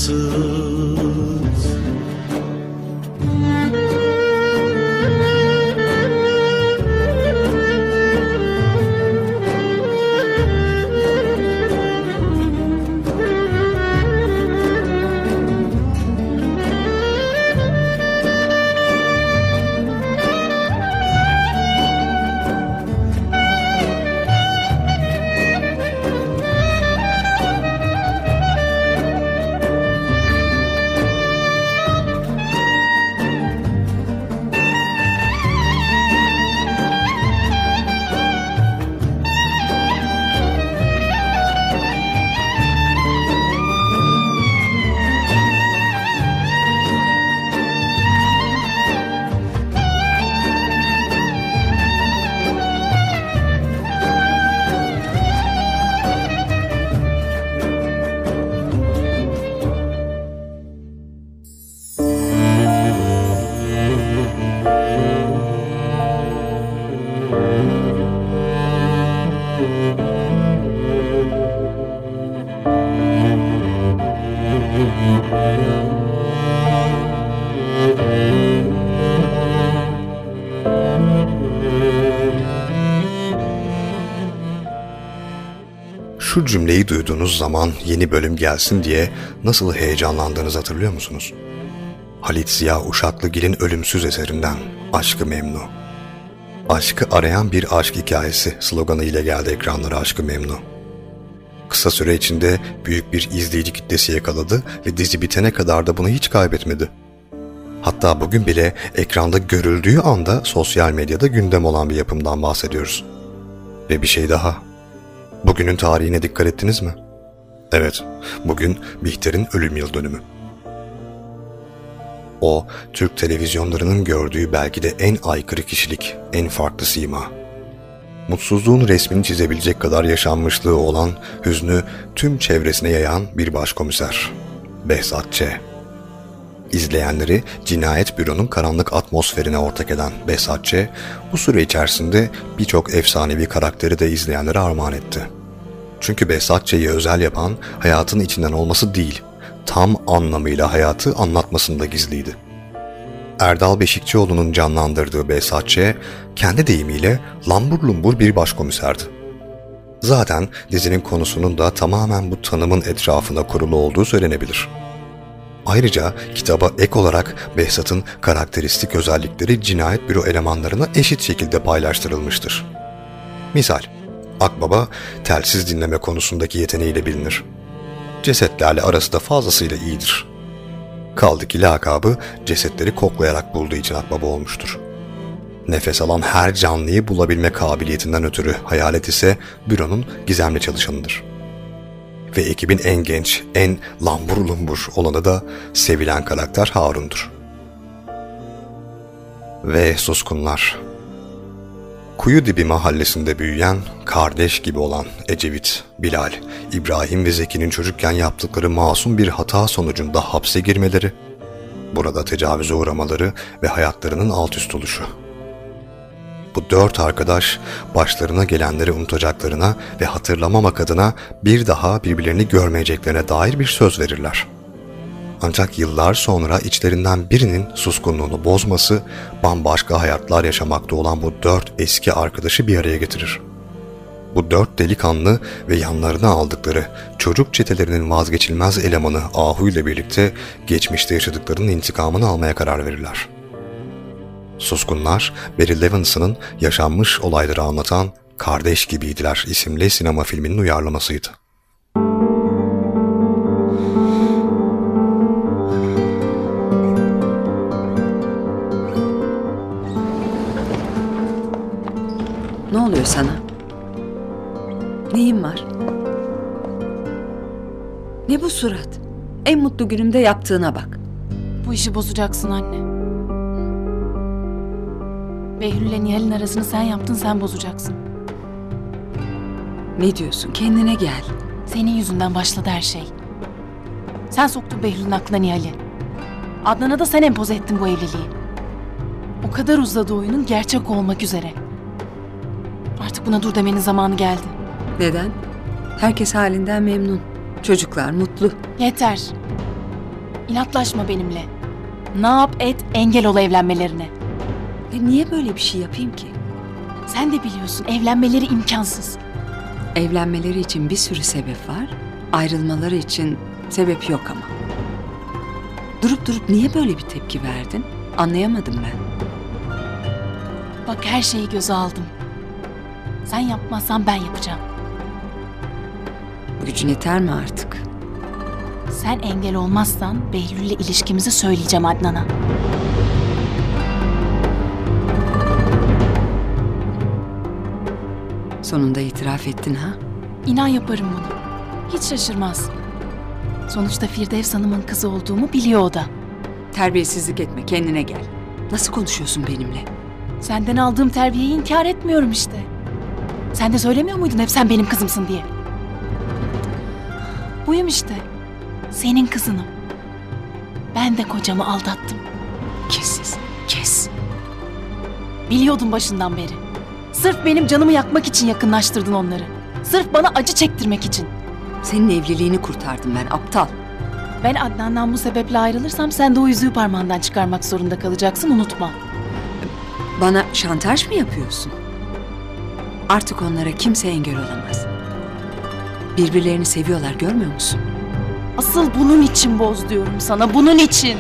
cümleyi duyduğunuz zaman yeni bölüm gelsin diye nasıl heyecanlandığınızı hatırlıyor musunuz? Halit Ziya Uşaklıgil'in ölümsüz eserinden Aşkı Memnu. Aşkı arayan bir aşk hikayesi sloganı ile geldi ekranlara Aşkı Memnu. Kısa süre içinde büyük bir izleyici kitlesi yakaladı ve dizi bitene kadar da bunu hiç kaybetmedi. Hatta bugün bile ekranda görüldüğü anda sosyal medyada gündem olan bir yapımdan bahsediyoruz. Ve bir şey daha. Bugünün tarihine dikkat ettiniz mi? Evet, bugün Bihter'in ölüm yıl dönümü. O, Türk televizyonlarının gördüğü belki de en aykırı kişilik, en farklı sima. Mutsuzluğun resmini çizebilecek kadar yaşanmışlığı olan, hüznü tüm çevresine yayan bir başkomiser. Behzat Ç. İzleyenleri cinayet büronun karanlık atmosferine ortak eden Behzat Ç. bu süre içerisinde birçok efsanevi karakteri de izleyenlere armağan etti. Çünkü Behzat Ç'yi özel yapan hayatın içinden olması değil, tam anlamıyla hayatı anlatmasında gizliydi. Erdal Beşikçioğlu'nun canlandırdığı Behzat Ç. kendi deyimiyle lambur lumbur bir başkomiserdi. Zaten dizinin konusunun da tamamen bu tanımın etrafına kurulu olduğu söylenebilir. Ayrıca kitaba ek olarak Behzat'ın karakteristik özellikleri cinayet büro elemanlarına eşit şekilde paylaştırılmıştır. Misal, Akbaba telsiz dinleme konusundaki yeteneğiyle bilinir. Cesetlerle arası da fazlasıyla iyidir. Kaldı ki lakabı cesetleri koklayarak bulduğu için Akbaba olmuştur. Nefes alan her canlıyı bulabilme kabiliyetinden ötürü hayalet ise büronun gizemli çalışanıdır. Ve ekibin en genç, en lambur lumbur olanı da sevilen karakter Harun'dur. Ve suskunlar. Kuyu dibi mahallesinde büyüyen, kardeş gibi olan Ecevit, Bilal, İbrahim ve Zeki'nin çocukken yaptıkları masum bir hata sonucunda hapse girmeleri, burada tecavüze uğramaları ve hayatlarının alt üst oluşu. Bu dört arkadaş başlarına gelenleri unutacaklarına ve hatırlamamak adına bir daha birbirlerini görmeyeceklerine dair bir söz verirler. Ancak yıllar sonra içlerinden birinin suskunluğunu bozması bambaşka hayatlar yaşamakta olan bu dört eski arkadaşı bir araya getirir. Bu dört delikanlı ve yanlarına aldıkları çocuk çetelerinin vazgeçilmez elemanı Ahu ile birlikte geçmişte yaşadıklarının intikamını almaya karar verirler. Suskunlar, Barry Levinson'ın yaşanmış olayları anlatan Kardeş Gibiydiler isimli sinema filminin uyarlamasıydı. Ne oluyor sana? Neyin var? Ne bu surat? En mutlu günümde yaptığına bak. Bu işi bozacaksın anne. Behlül ile Nihal'in arasını sen yaptın sen bozacaksın. Ne diyorsun? Kendine gel. Senin yüzünden başladı her şey. Sen soktun Behlül'ün aklına Nihal'i. Adnan'a da sen empoze ettin bu evliliği. O kadar uzadı oyunun gerçek olmak üzere. Artık buna dur demenin zamanı geldi. Neden? Herkes halinden memnun. Çocuklar mutlu. Yeter. İnatlaşma benimle. Ne yap et engel ol evlenmelerine. E niye böyle bir şey yapayım ki? Sen de biliyorsun evlenmeleri imkansız. Evlenmeleri için bir sürü sebep var. Ayrılmaları için sebep yok ama. Durup durup niye böyle bir tepki verdin? Anlayamadım ben. Bak her şeyi göze aldım. Sen yapmazsan ben yapacağım. Gücün yeter mi artık? Sen engel olmazsan Behlül'le ilişkimizi söyleyeceğim Adnan'a. Sonunda itiraf ettin ha? İnan yaparım bunu. Hiç şaşırmaz. Sonuçta Firdevs Hanım'ın kızı olduğumu biliyor o da. Terbiyesizlik etme, kendine gel. Nasıl konuşuyorsun benimle? Senden aldığım terbiyeyi inkar etmiyorum işte. Sen de söylemiyor muydun hep sen benim kızımsın diye? Buyum işte. Senin kızınım. Ben de kocamı aldattım. Kes sesini, kes. Biliyordum başından beri. Sırf benim canımı yakmak için yakınlaştırdın onları. Sırf bana acı çektirmek için. Senin evliliğini kurtardım ben aptal. Ben Adnan'dan bu sebeple ayrılırsam sen de o yüzüğü parmağından çıkarmak zorunda kalacaksın unutma. Bana şantaj mı yapıyorsun? Artık onlara kimse engel olamaz. Birbirlerini seviyorlar görmüyor musun? Asıl bunun için boz diyorum sana bunun için.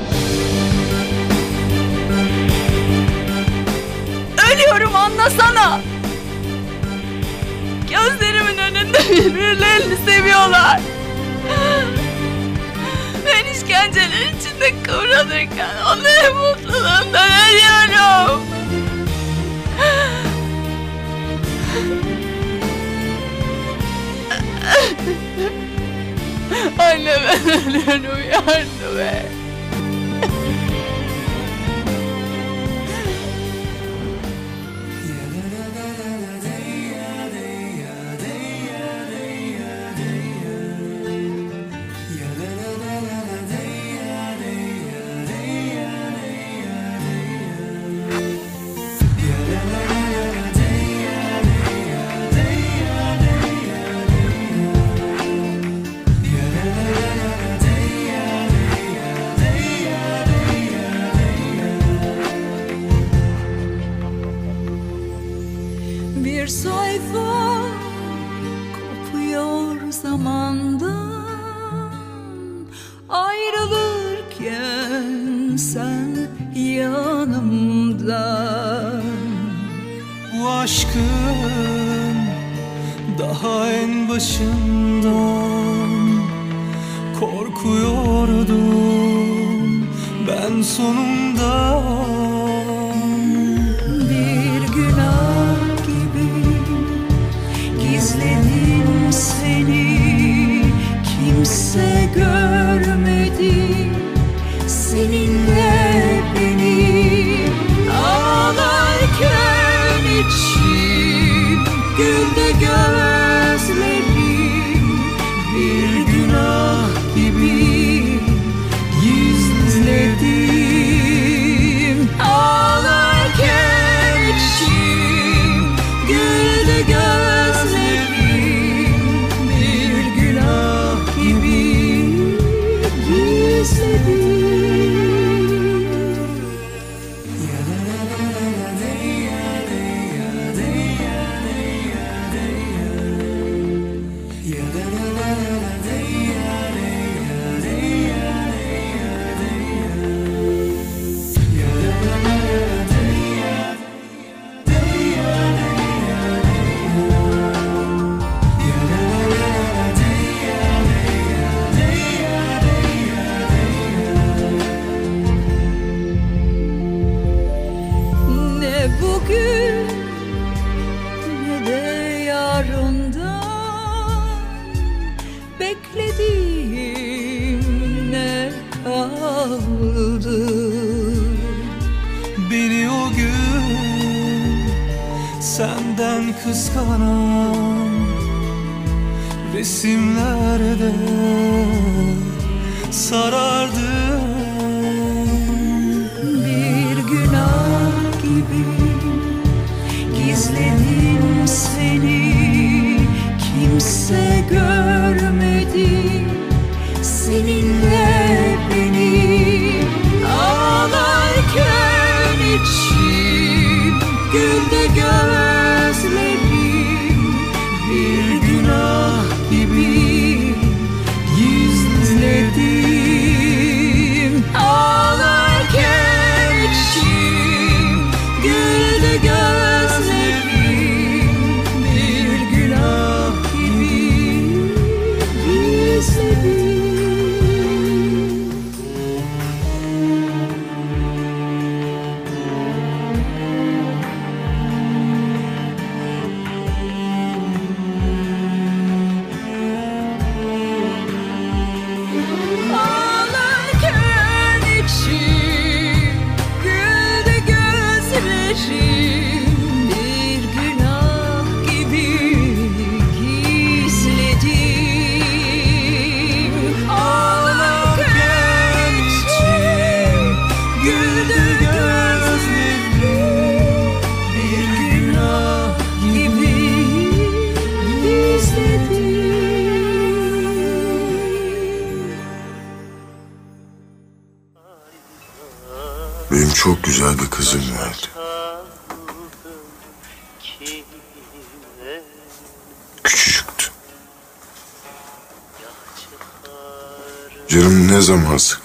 Ölüyorum anlasana. Birbirlerini seviyorlar. Ben işkenceler içinde kıvranırken onların mutluluğundan ölüyorum. Anne ben ölüyorum yardım et.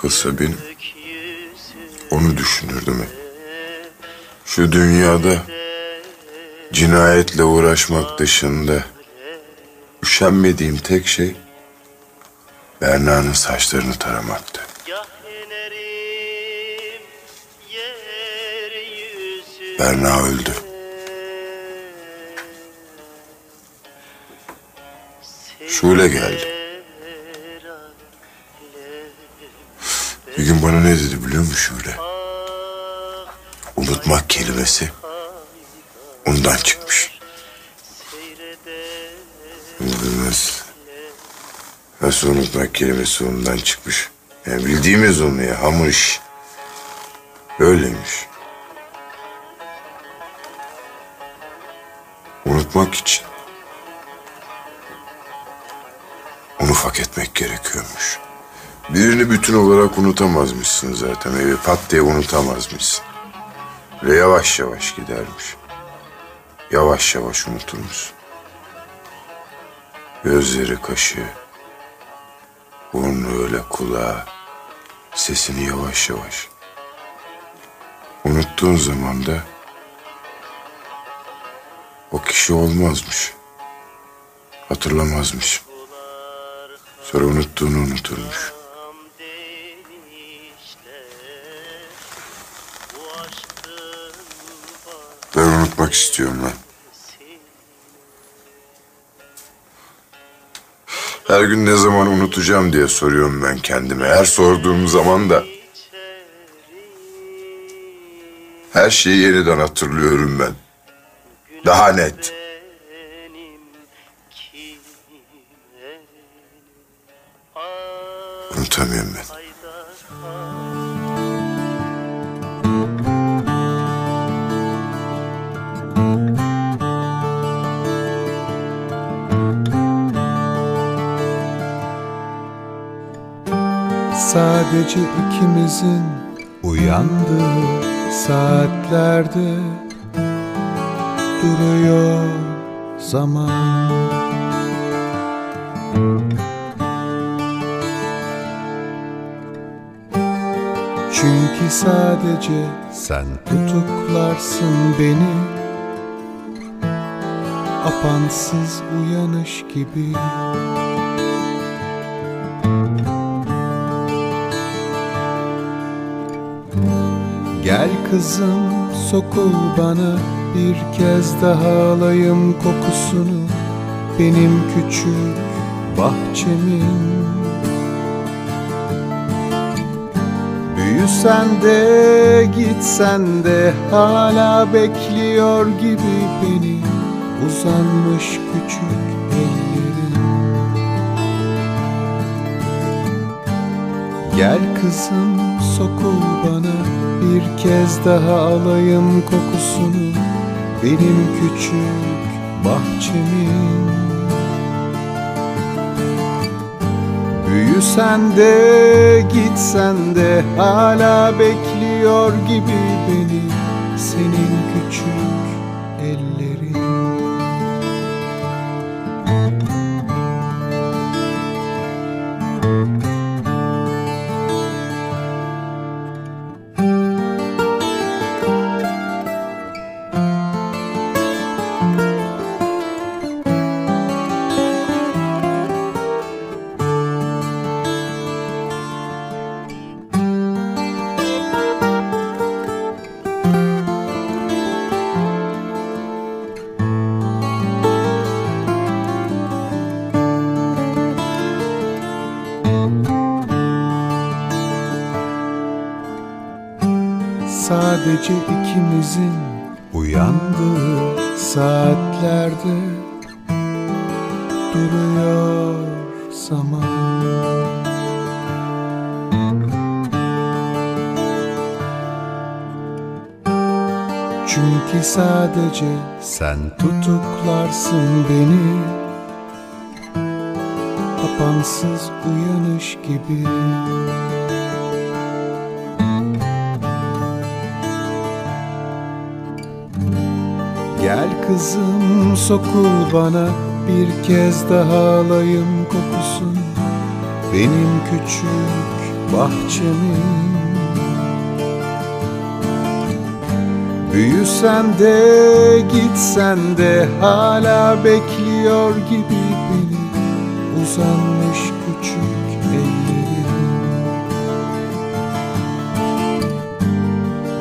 Zaman sıkılsa benim onu düşünürdüm hep. Şu dünyada cinayetle uğraşmak dışında üşenmediğim tek şey Berna'nın saçlarını taramaktı. Berna öldü. Şule geldi. Gün bana ne dedi biliyor musun Şule? Unutmak kelimesi ondan çıkmış. Nasıl? Nasıl unutmak kelimesi ondan çıkmış? Yani bildiğimiz onu ya hamur iş. Öyleymiş. Unutmak için onu fark etmek gerekiyormuş. Birini bütün olarak unutamazmışsın zaten. Evi pat diye unutamazmışsın. Ve yavaş yavaş gidermiş. Yavaş yavaş unuturmuş. Gözleri, kaşı, burnu öyle kulağı, sesini yavaş yavaş. Unuttuğun zaman da o kişi olmazmış. Hatırlamazmış. Sonra unuttuğunu unuturmuş. Ben unutmak istiyorum lan. Her gün ne zaman unutacağım diye soruyorum ben kendime. Her sorduğum zaman da her şeyi yeniden hatırlıyorum ben. Daha net. Unutamıyorum ben. Sadece ikimizin uyandığı saatlerde duruyor zaman. Çünkü sadece sen tutuklarsın beni. Apansız uyanış gibi Gel kızım sokul bana. Bir kez daha alayım kokusunu. Benim küçük bahçemin. Büyüsen de gitsen de hala bekliyor gibi beni. Uzanmış küçük ellerin. Gel kızım sokul bana bir kez daha alayım kokusunu. Benim küçük bahçemin. Büyüsen de gitsen de hala bekliyor gibi sadece sen tutuklarsın beni. Apansız uyanış gibi. Gel kızım sokul bana bir kez daha alayım kokusun Benim küçük bahçemin Büyüsen de gitsen de hala bekliyor gibi beni. Uzanmış küçük ellerin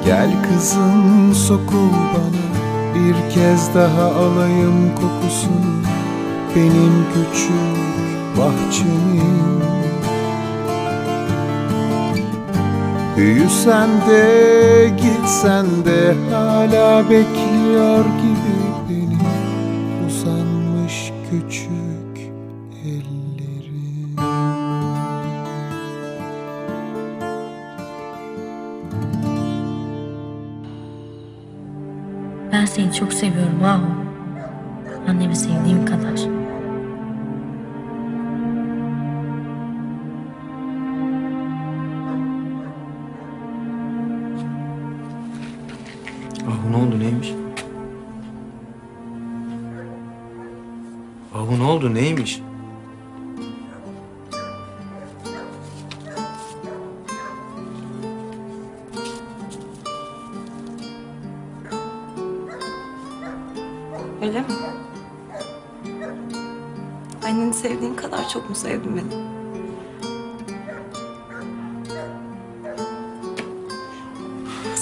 Gel kızım sokul bana. Bir kez daha alayım kokusunu. Benim küçük bahçemin Büyüsen de gitsen de hala bekliyor gibi beni Uzanmış küçük ellerin Ben seni çok seviyorum Ahu. Annemi sevdiğim kadar. Sevdin beni?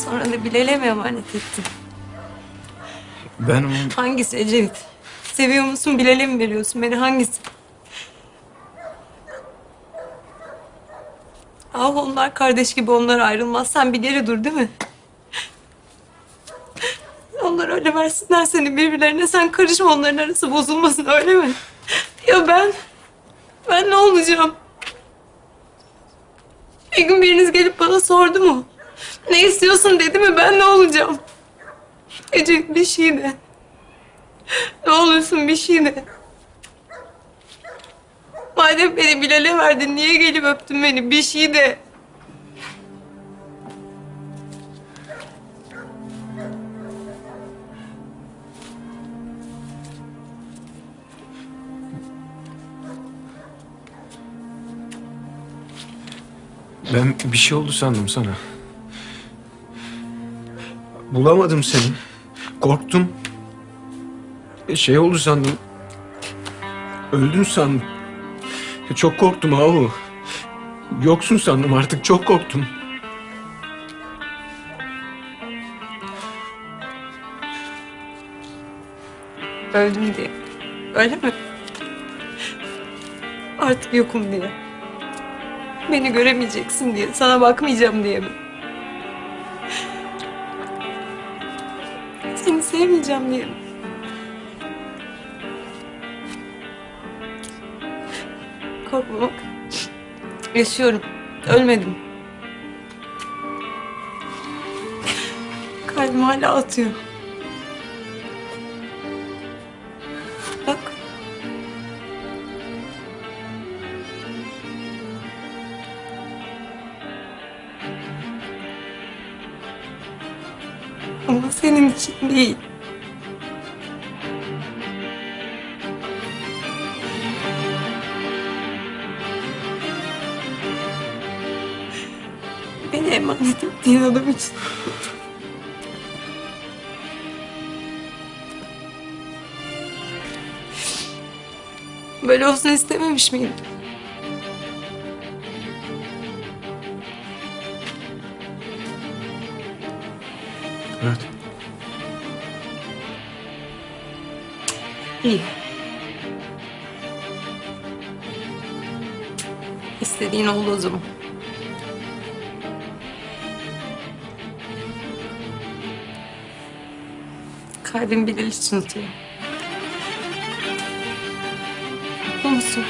Sonra da Bilal'e mi emanet ettin? Ben onu... Hangisi Ecevit? Seviyor musun Bilal'e mi veriyorsun beni hangisi? Ah onlar kardeş gibi onlar ayrılmaz. Sen bir geri dur değil mi? Onlar öyle versinler seni birbirlerine. Sen karışma onların arası bozulmasın öyle mi? Ya ben? Ben ne olacağım? Bir gün biriniz gelip bana sordu mu? Ne istiyorsun dedi mi? Ben ne olacağım? Ece bir şey de. Ne olursun bir şey de. Madem beni Bilal'e verdin niye gelip öptün beni? Bir şey de. Ben bir şey oldu sandım sana. Bulamadım seni. Korktum. E, Şey oldu sandım. Öldün sandım. E, Çok korktum Ahu. Yoksun sandım artık çok korktum. Öldüm diye. Öyle mi? Artık yokum diye. Beni göremeyeceksin diye. Sana bakmayacağım diye mi? Seni sevmeyeceğim diye mi? Korkma bak. Yaşıyorum. Ölmedim. Kalbim hala atıyor. Adam için. Böyle olsun istememiş miydim? Evet. İyi. İstediğin oldu o zaman. Kalbim Bilal için atıyor. Mutlu musun?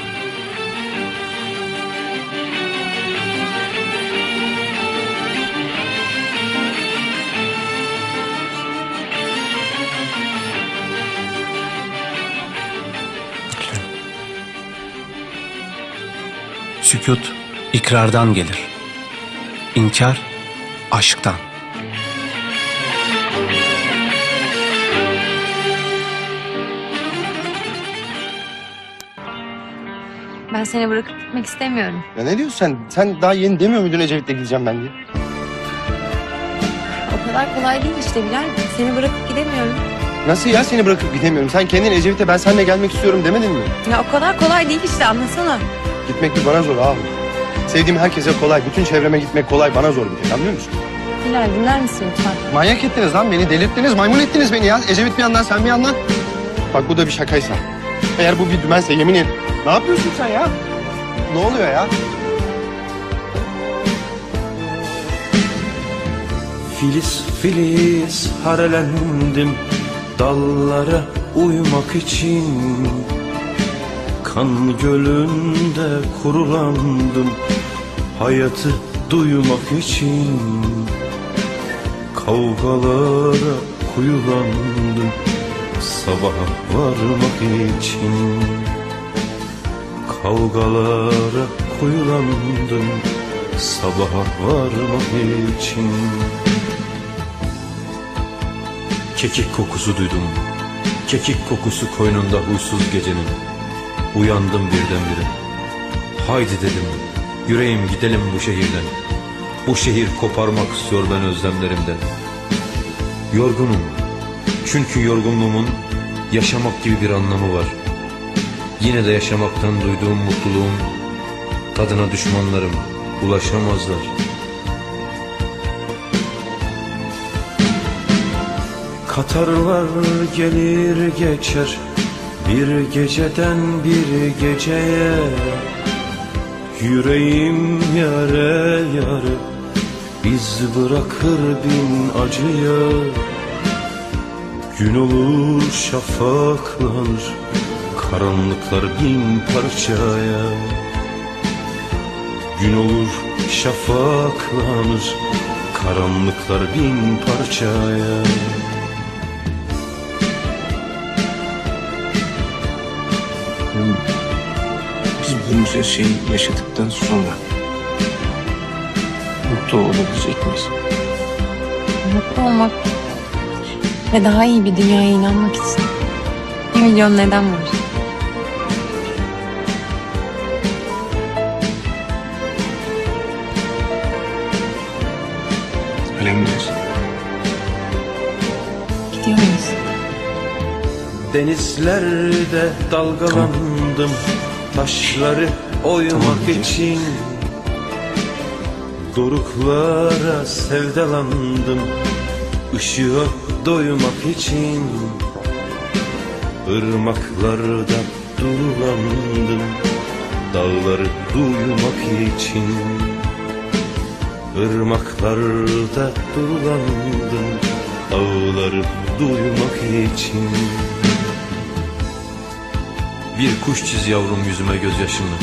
Sükut ikrardan gelir. İnkar aşktan. Seni bırakıp gitmek istemiyorum. Ya ne diyorsun sen? Sen daha yeni demiyor muydun Ecevit'le gideceğim ben diye? O kadar kolay değil işte Bilal. Seni bırakıp gidemiyorum. Nasıl ya seni bırakıp gidemiyorum? Sen kendin Ecevit'e ben seninle gelmek istiyorum demedin mi? Ya o kadar kolay değil işte anlasana. Gitmek de bana zor abi. Sevdiğim herkese kolay. Bütün çevreme gitmek kolay. Bana zor bir tek anlıyor musun? Bilal dinler misin lütfen? Manyak ettiniz lan beni. Delirttiniz. Maymun ettiniz beni ya. Ecevit bir yandan sen bir yandan. Bak bu da bir şakaysa. Eğer bu bir dümense yemin ederim. Ne yapıyorsun sen ya? Ne oluyor ya? Filiz filiz harelendim dallara uymak için Kan gölünde kurulandım hayatı duymak için Kavgalara kuyulandım sabaha varmak için Kavgalara kuyulandım sabaha varmak için Kekik kokusu duydum. Kekik kokusu koynunda huysuz gecenin. Uyandım birdenbire. Haydi dedim. Yüreğim gidelim bu şehirden. Bu şehir koparmak istiyor ben özlemlerimden. Yorgunum. Çünkü yorgunluğumun yaşamak gibi bir anlamı var. Yine de yaşamaktan duyduğum mutluluğun tadına düşmanlarım ulaşamazlar. Katarlar gelir geçer bir geceden bir geceye Yüreğim yare yare iz bırakır bin acıya Gün olur şafaklanır karanlıklar bin parçaya Gün olur şafaklanır karanlıklar bin parçaya Biz bunca şeyi yaşadıktan sonra mutlu olabilecek miyiz? Mutlu olmak ve daha iyi bir dünyaya inanmak için bir milyon neden var. Denizlerde dalgalandım Taşları oymak için. Doruklara sevdalandım Işığa doymak için. Irmaklarda durulandım Dağları duymak için. Irmaklarda durulandım Dağları duymak için Bir kuş çiz yavrum yüzüme gözyaşını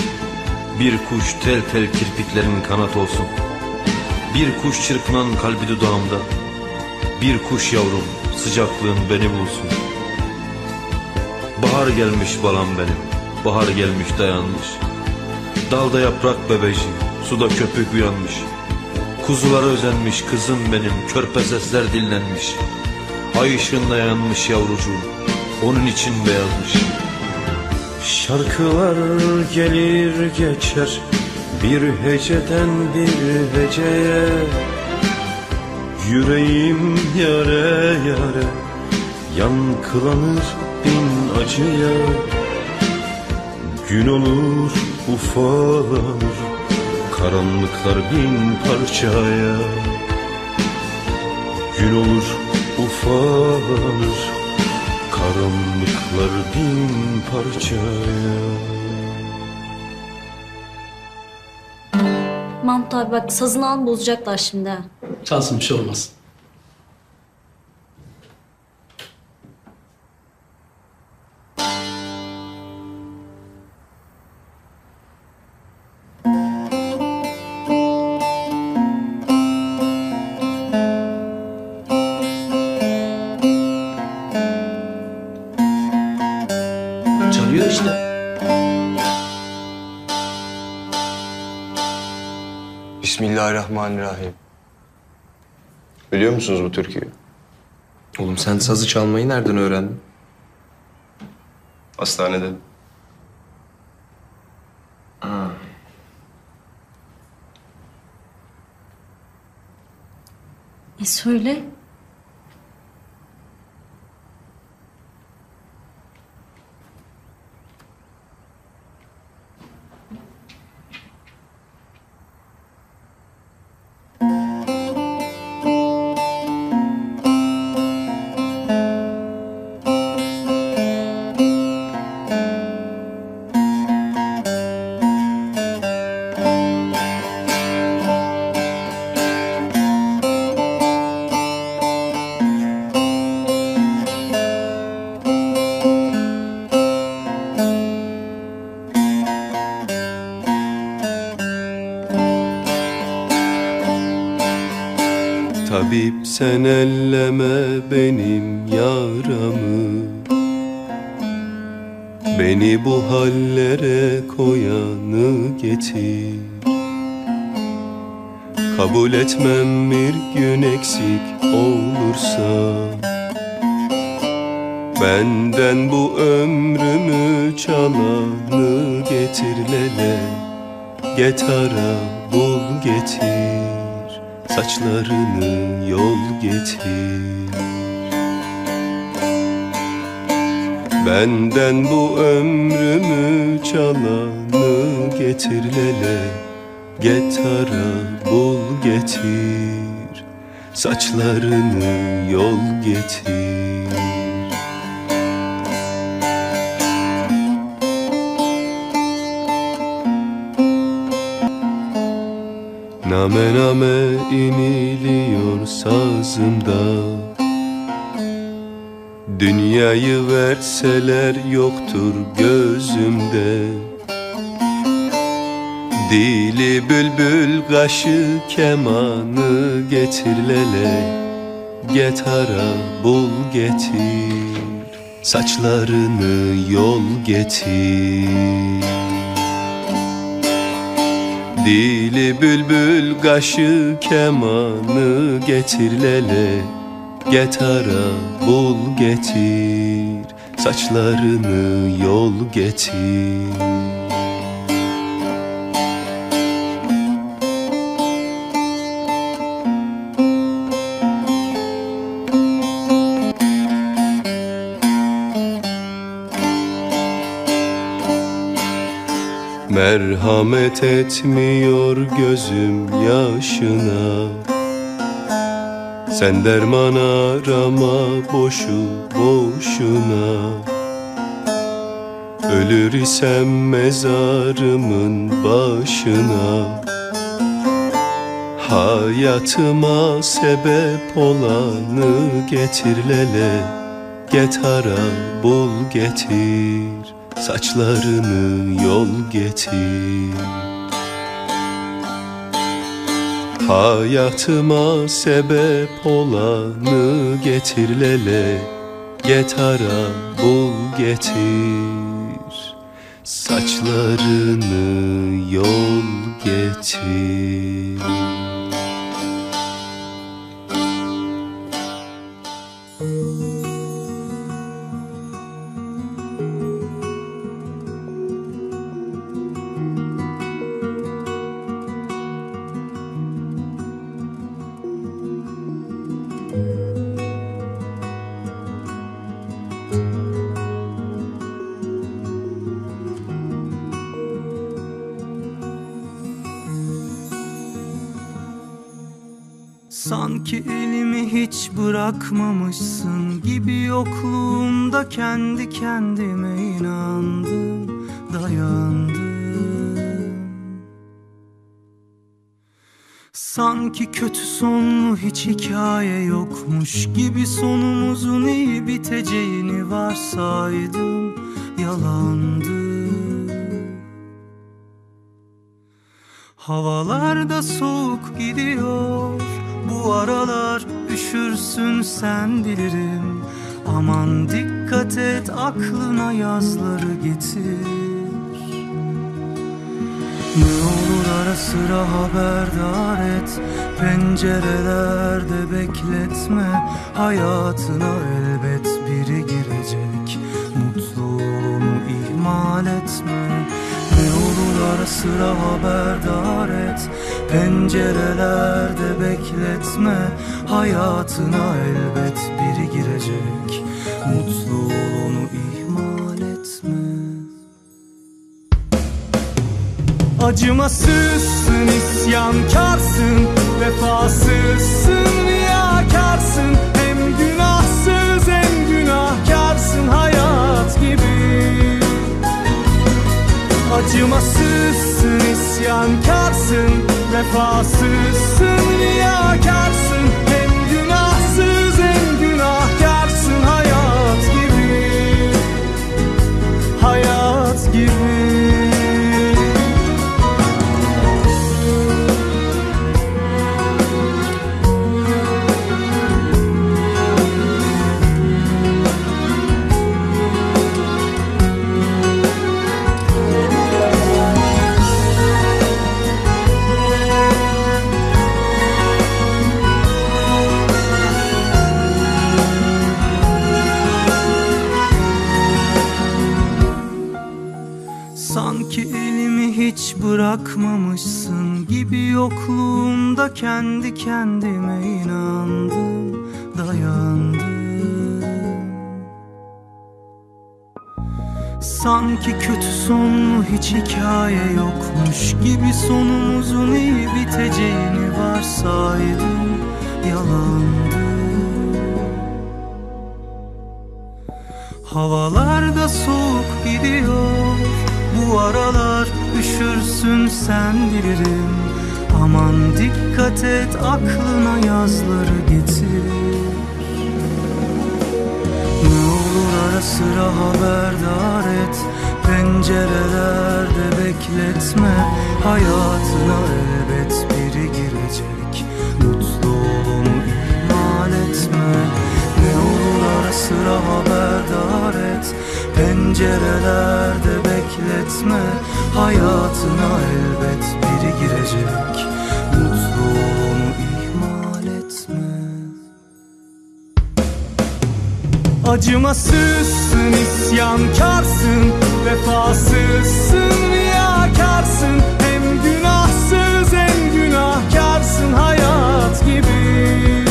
Bir kuş tel tel kirpiklerin kanat olsun. Bir kuş çırpınan kalbi dudağımda Bir kuş yavrum sıcaklığın beni bulsun. Bahar gelmiş balam benim Bahar gelmiş dayanmış. Dalda yaprak bebeci Suda köpük uyanmış. Kuzulara özenmiş kızım benim Körpe sesler dinlenmiş. Ay ışığında yanmış yavrucuğum Onun için beyazmış Şarkılar gelir geçer Bir heceden bir heceye. Yüreğim yare yare Yankılanır bin acıya. Gün olur ufalanır Karanlıklar bin parçaya. Gün olur ufalanır Karanlıklar bin parçaya Mahmut abi bak sazını al bozacaklar şimdi ha. Çalsın bir şey olmaz. Biliyor musunuz bu türküyü? Oğlum sen sazı çalmayı nereden öğrendin? Hastanede. E söyle. Tabip sen verseler yoktur gözümde. Dili bülbül kaşı kemanı getir lele. Getara bul getir. Saçlarını yol getir. Dili bülbül kaşı kemanı getir lele. Getara bul getir Saçlarını yol getir. Merhamet etmiyor gözüm yaşına Sen derman arama boşu boşuna. Ölür isem mezarımın başına. Hayatıma sebep olanı getir lele. Getara bul getir. Saçlarını yol getir Hayatıma sebep olanı getir lele Getara bul getir. Saçlarını yol getir kendi kendime inandım, dayandım. Sanki kötü sonlu hiç hikaye yokmuş gibi sonumuzun iyi biteceğini varsaydım, yalandı. Havalarda soğuk gidiyor Bu aralar üşürsün sen bilirim Aman dikkat et aklına yazları getir. Ne olur ara sıra haberdar et Pencerelerde bekletme. Hayatına elbet biri girecek Mutluluğunu ihmal etme. Ne olur ara sıra haberdar et Pencerelerde bekletme Hayatına elbet biri girecek. Mutluluğunu ihmal etme. Acımasızsın, isyankarsın Vefasızsın, riyakarsın. Hem günahsız hem günahkarsın Hayat gibi. Acımasızsın, isyankarsın Vefasızsın, riyakarsın bırakmamışsın gibi yokluğumda kendi kendime inandım, dayandım. Sanki kötü sonlu hiç hikaye yokmuş gibi Sonumuzun iyi biteceğini varsaydım Yalandı Havalarda soğuk gidiyor Bu aralar üşürsün sen bilirim. Aman dikkat et aklına yazları getir. Ne olur ara sıra haberdar et Pencerelerde bekletme. Hayatına elbet biri girecek Mutlu ol onu ihmal etme. Ne olur ara sıra haberdar et Pencerelerde bekletme Hayatına elbet biri girecek. Mutlu ol onu ihmal etme Acımasızsın, isyankarsın Vefasızsın, riyakarsın. Hem günahsız hem günahkarsın hayat gibi.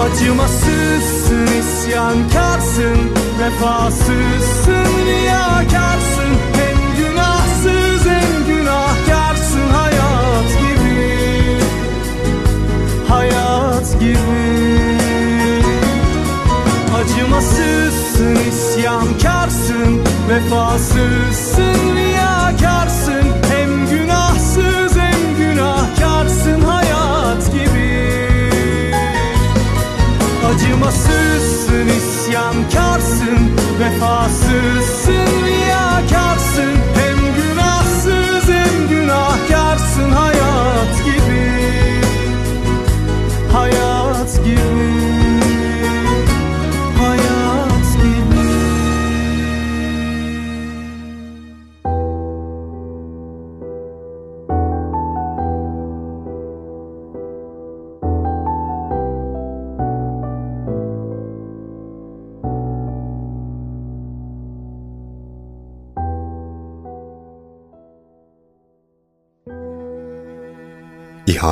Acımasızsın, isyankarsın Vefasızsın, riyakarsın Acımasızsın, isyankarsın. Vefasızsın, riyakarsın. Hem günahsız hem günahkarsın. Hayat gibi. Acımasızsın, isyankarsın. Vefasızsın, riyakarsın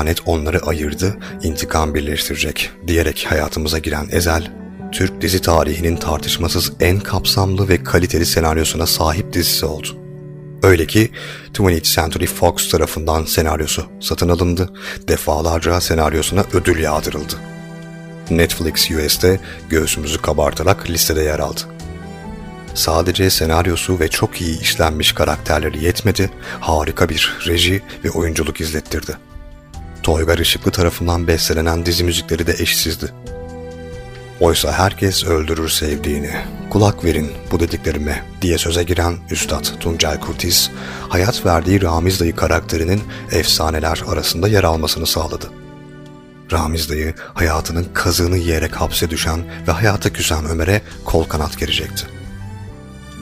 İhanet onları ayırdı, intikam birleştirecek diyerek hayatımıza giren Ezel, Türk dizi tarihinin tartışmasız en kapsamlı ve kaliteli senaryosuna sahip dizisi oldu. Öyle ki 20th Century Fox tarafından senaryosu satın alındı, defalarca senaryosuna ödül yağdırıldı. Netflix US'te göğsümüzü kabartarak listede yer aldı. Sadece senaryosu ve çok iyi işlenmiş karakterleri yetmedi, harika bir reji ve oyunculuk izlettirdi. Toygar Işıklı tarafından bestelenen dizi müzikleri de eşsizdi. Oysa herkes öldürür sevdiğini, kulak verin bu dediklerime diye söze giren Üstad Tuncel Kurtiz, hayat verdiği Ramiz Dayı karakterinin efsaneler arasında yer almasını sağladı. Ramiz Dayı hayatının kazığını yiyerek hapse düşen ve hayata küsen Ömer'e kol kanat gerecekti.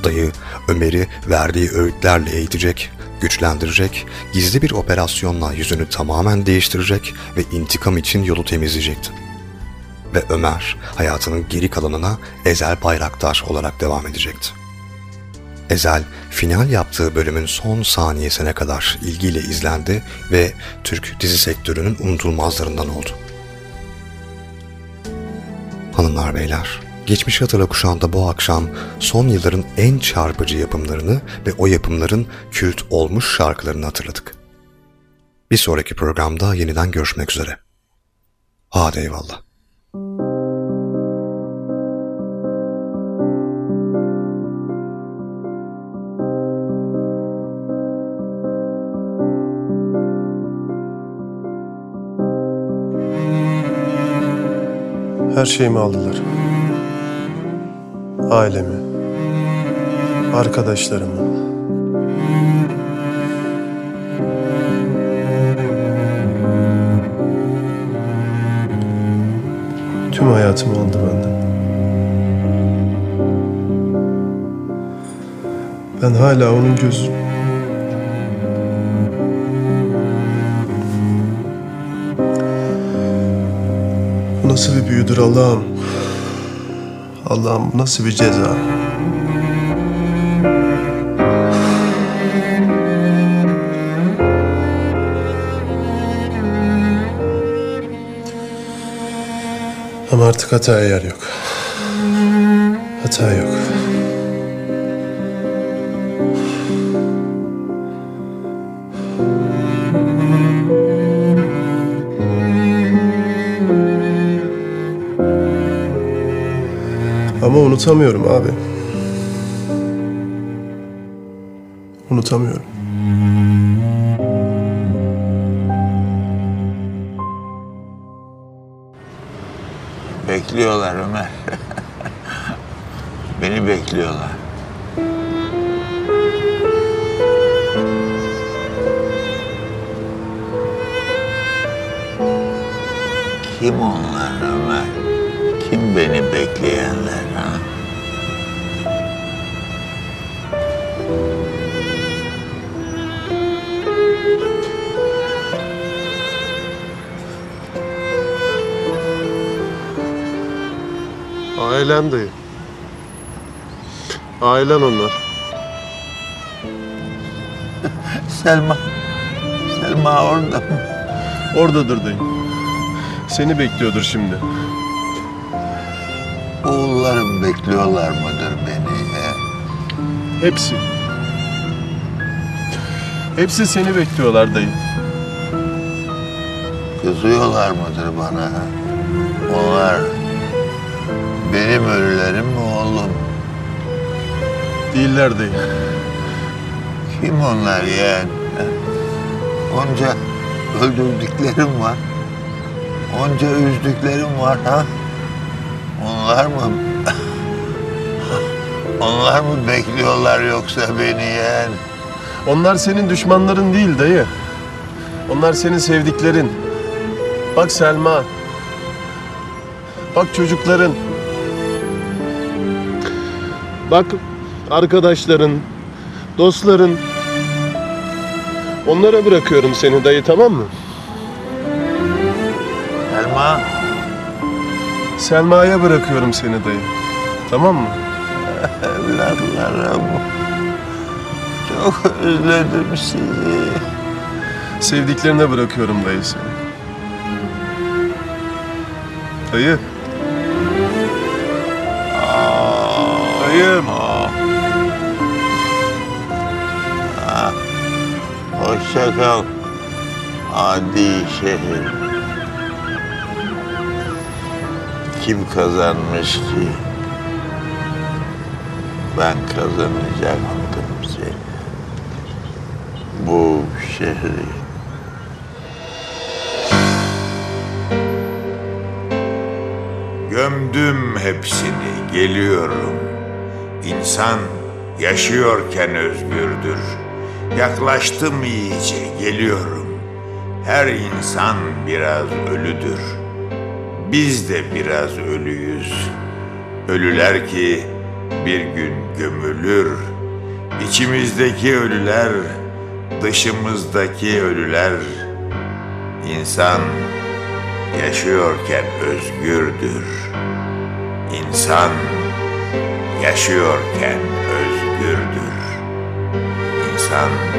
Dayı Ömer'i verdiği öğütlerle eğitecek, güçlendirecek, gizli bir operasyonla yüzünü tamamen değiştirecek ve intikam için yolu temizleyecekti. Ve Ömer hayatının geri kalanına Ezel Bayraktar olarak devam edecekti. Ezel, final yaptığı bölümün son saniyesine kadar ilgiyle izlendi ve Türk dizi sektörünün unutulmazlarından oldu. Hanımlar beyler, Geçmiş Hatırla kuşağında bu akşam son yılların en çarpıcı yapımlarını ve o yapımların kült olmuş şarkılarını hatırladık. Bir sonraki programda yeniden görüşmek üzere. Hadi eyvallah. Her şeyimi aldılar. Ailemi, arkadaşlarımı. Tüm hayatımı aldı benden. Ben hala onun gözü... Bu nasıl bir büyüdür Allah'ım? Allah'ım nasıl bir ceza? Ama artık hataya yer yok. Hata yok. Ama unutamıyorum abi. Unutamıyorum. Bekliyorlar Ömer. <laughs> Beni bekliyorlar. Kim onlar Ömer? Kim beni bekleyenler Ailen dayı. Ailen onlar. <laughs> Selma. Selma orada mı? Oradadır dayı. Seni bekliyordur şimdi. Oğullarım bekliyorlar mıdır beni? he? Hepsi. Hepsi seni bekliyorlar dayı. Kızıyorlar mıdır bana? ha? Onlar benim ölülerim mi oğlum? Değiller dayı. Kim onlar ha? Onca öldürdüklerim var. Onca üzdüklerim var ha? Onlar mı? Onlar mı bekliyorlar yoksa beni yeğen? Onlar senin düşmanların değil dayı. Onlar senin sevdiklerin. Bak Selma. Bak çocukların. Bak arkadaşların, dostların. Onlara bırakıyorum seni dayı tamam mı? Selma. Selma'ya bırakıyorum seni dayı. Tamam mı? <laughs> Evlatlarım. Çok özledim sizi. Sevdiklerine bırakıyorum dayı seni. Dayı. Hoşça kal. Adi şehir. Kim kazanmış ki? Ben kazanacaktım seni. Bu şehri. Gömdüm hepsini, geliyorum. İnsan yaşıyorken özgürdür. Yaklaştım iyice, geliyorum. Her insan biraz ölüdür. Biz de biraz ölüyüz. Ölüler ki bir gün gömülür. İçimizdeki ölüler, dışımızdaki ölüler. İnsan yaşıyorken özgürdür. İnsan yaşıyorken. İnsan